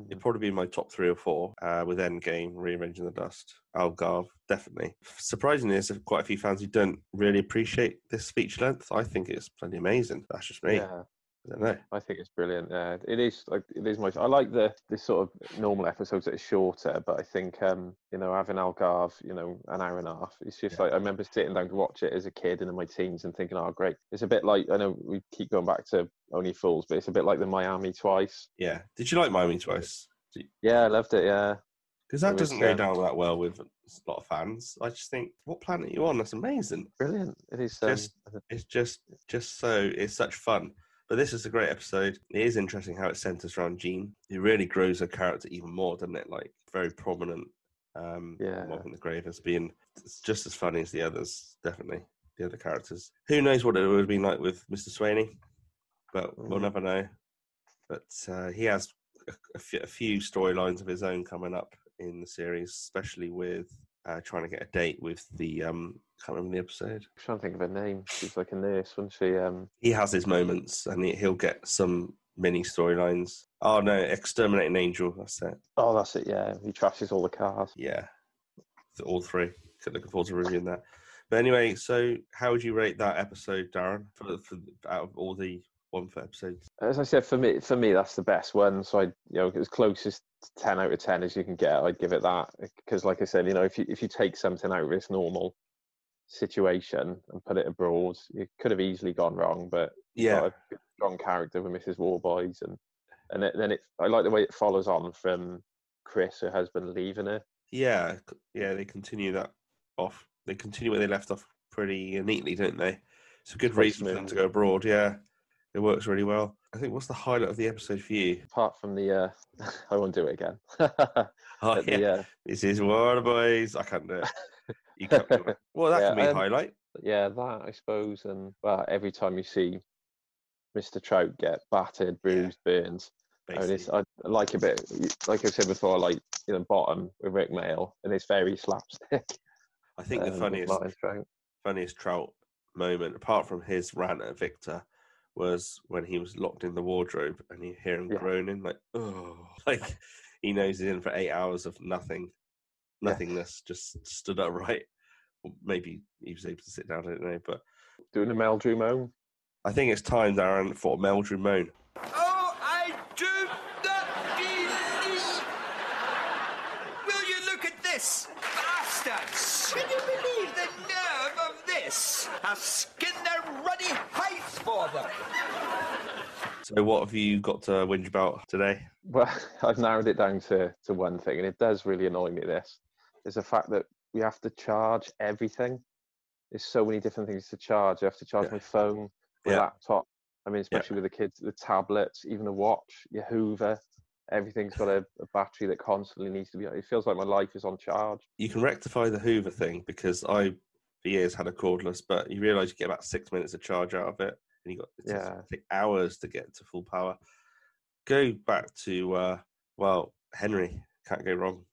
it'd probably be my top three or four uh, with Endgame, Rearranging the Dust, Algarve, definitely. Surprisingly, there's quite a few fans who don't really appreciate this feature length. I think it's plenty amazing. That's just me. Yeah. I don't know. I think it's brilliant. Yeah, it is like it is my. I like the this sort of normal episodes that are shorter, but I think um you know having Algarve, you know, an hour and a half. It's just like I remember sitting down to watch it as a kid and in my teens and thinking, oh great. It's a bit like I know we keep going back to Only Fools, but it's a bit like the Miami Twice. Yeah. Did you like Miami Twice? Yeah, I loved it. Yeah, Because that was, doesn't go um, down that well with a lot of fans. I just think, what planet are you on? That's amazing. brilliant. It is. Um, Just, it's just, just so it's such fun. But this is a great episode. It is interesting how it centers around Jean. It really grows her character even more, doesn't it? Like very prominent. Um, Yeah. Mob in the Grave as being it's just as funny as the others, definitely the other characters. Who knows what it would have been like with Mr. Swainey, but we'll Mm. never know. But uh, he has a, a a few storylines of his own coming up in the series, especially with uh, trying to get a date with the um, can't remember the episode. I'm trying to think of her name. She's like a nurse, wasn't she? Um, he has his moments and he, he'll get some mini storylines. Oh no, Exterminating Angel, that's it. oh, that's it. Yeah, he trashes all the cars. Yeah, all three. Looking forward to reviewing that. But anyway, so how would you rate that episode, Darren? For, for out of all the one for episodes, As I said, for me, for me, that's the best one. So I, you know, as closest to ten out of ten as you can get, I'd give it that. Because, like I said, you know, if you if you take something out of this normal situation and put it abroad, it could have easily gone wrong. But Yeah. a strong character with Mrs. Warboys, and and it, then it, I like the way it follows on from Chris, her husband, leaving her. yeah, yeah, they continue that off. They continue where they left off pretty neatly, don't they? It's a good reason for them to go abroad. Yeah, it works really well. I think what's the highlight of the episode for you? Apart from the, uh, [laughs] I won't do it again. [laughs] Oh yeah, the, uh, this is Water Boys. I can't do it. [laughs] You can't do it. Well, that Yeah, can be um, highlight. yeah, that I suppose, and well, every time you see Mr. Trout get battered, bruised, burns, I, mean, I like a bit, like I said before, like you know, bottom with Rik Mayall, and it's very slapstick. I think the um, with funniest Trout. funniest Trout moment, apart from his rant at Victor, was when he was locked in the wardrobe and you hear him Yeah. groaning like, oh, [laughs] like he knows he's in for eight hours of nothing, Yeah. nothingness, just stood upright. Or maybe he was able to sit down, I don't know, but doing the Meldrew moan. I think it's time, Darren, for Meldrew Moan. Oh, I do not believe. Will you look at this? Bastards! Can you believe the nerve of this? I'll skin their ruddy hides for them. So, what have you got to whinge about today? Well, [laughs] I've narrowed it down to, to one thing, and it does really annoy me. This is the fact that we have to charge everything. There's so many different things to charge. I have to charge Yeah. my phone, my Yeah. laptop. I mean, especially with the kids, the tablets, even a watch, your Hoover. Everything's got a, a battery that constantly needs to be. It feels like my life is on charge. You can rectify the Hoover thing because I, for years, had a cordless, but you realise you get about six minutes of charge out of it, and you got it takes- Yeah. take hours to get to full power. Go back to uh, well, Henry can't go wrong.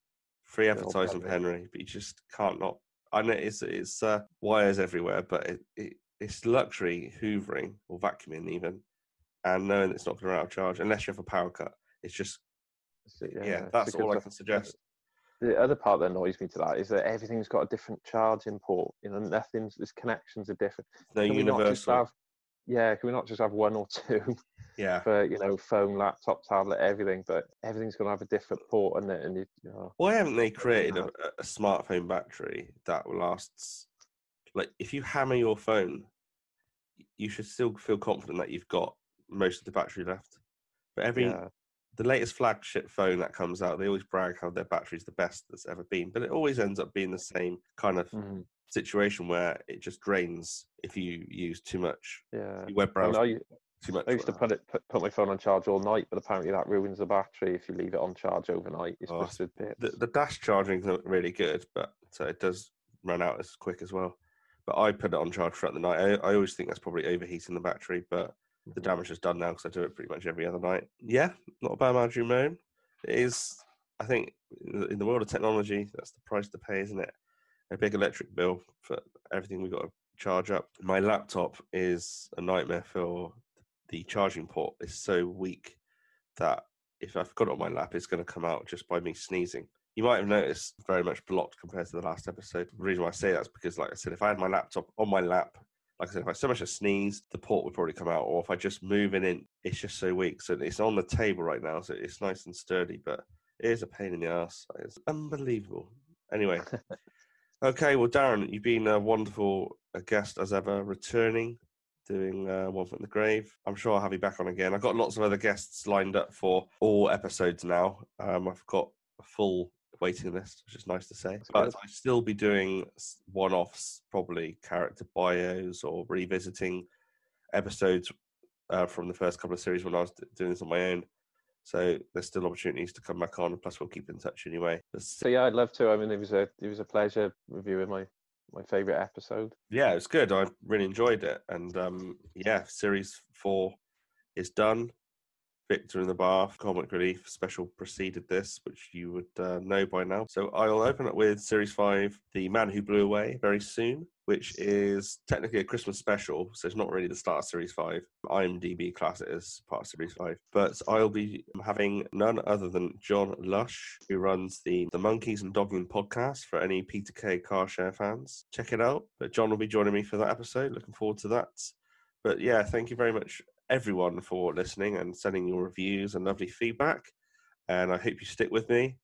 Free advertising for Henry. But you just can't not. I know it's it's uh, wires everywhere, but it, it it's luxury hoovering or vacuuming even, and knowing it's not going to run out of charge unless you have a power cut. It's just yeah, it's that's all I can suggest. The other part that annoys me to that is that everything's got a different charging port. You know, nothing's. Its connections are different. No Can we not just universal. have? Yeah, can we not just have one or two Yeah. for you know phone, laptop, tablet, everything? But everything's going to have a different port, and and you, you know, Why haven't they created a, a smartphone battery that lasts? Like, if you hammer your phone, you should still feel confident that you've got most of the battery left. But every Yeah. the latest flagship phone that comes out, they always brag how their battery's the best that's ever been, but it always ends up being the same kind of Mm-hmm. Situation where it just drains if you use too much. yeah. Web I, mean, I, too much. I used to put it put, put my phone on charge all night, but apparently that ruins the battery if you leave it on charge overnight. It's Oh, the, the dash charging is really good, but so it does run out as quick as well. But I put it on charge throughout the night. I, I always think that's probably overheating the battery, but the mm-hmm. damage is done now because I do it pretty much every other night. Yeah, not a bad margin moan. It is, I think, in the world of technology, that's the price to pay, isn't it? A big electric bill for everything we've got to charge up. My laptop is a nightmare for the charging port. It's so weak that if I've got it on my lap, it's going to come out just by me sneezing. You might have noticed very much blocked compared to the last episode. The reason why I say that is because, like I said, if I had my laptop on my lap, like I said, if I so much as sneeze, the port would probably come out. Or if I just move it in, it's just so weak. So it's on the table right now, so it's nice and sturdy, but it is a pain in the ass. It's unbelievable. Anyway, [laughs] okay. Well, Darren, you've been a wonderful uh, guest as ever, returning doing uh, One Foot in the Grave. I'm sure I'll have you back on again. I've got lots of other guests lined up for all episodes now. Um, I've got a full waiting list, which is nice to say. But good. I'll still be doing one offs, probably character bios or revisiting episodes uh, from the first couple of series when I was d- doing this on my own. So there's still opportunities to come back on. Plus, we'll keep in touch anyway. So yeah, I'd love to. I mean, it was a it was a pleasure reviewing my my favorite episode. yeah, it was good. I really enjoyed it, and um, yeah, series four is done. Victor in the Bath, Comic Relief special preceded this, which you would uh, know by now. So I'll open up with series five, The Man Who Blew Away, very soon, which is technically a Christmas special, so it's not really the start of series five. IMDb class it as part of series five, but I'll be having none other than John Lush, who runs the the Monkeys and Dogging podcast for any Peter Kay car share fans. Check it out. But John will be joining me for that episode. Looking forward to that. But yeah, thank you very much, everyone, for listening and sending your reviews and lovely feedback. And I hope you stick with me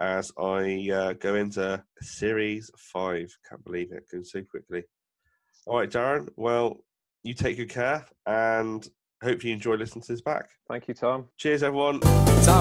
as I uh, go into series five. Can't believe it, going so quickly. All right, Darren. Well, you take good care and hope you enjoy listening to this back. Thank you, Tom. Cheers, everyone. So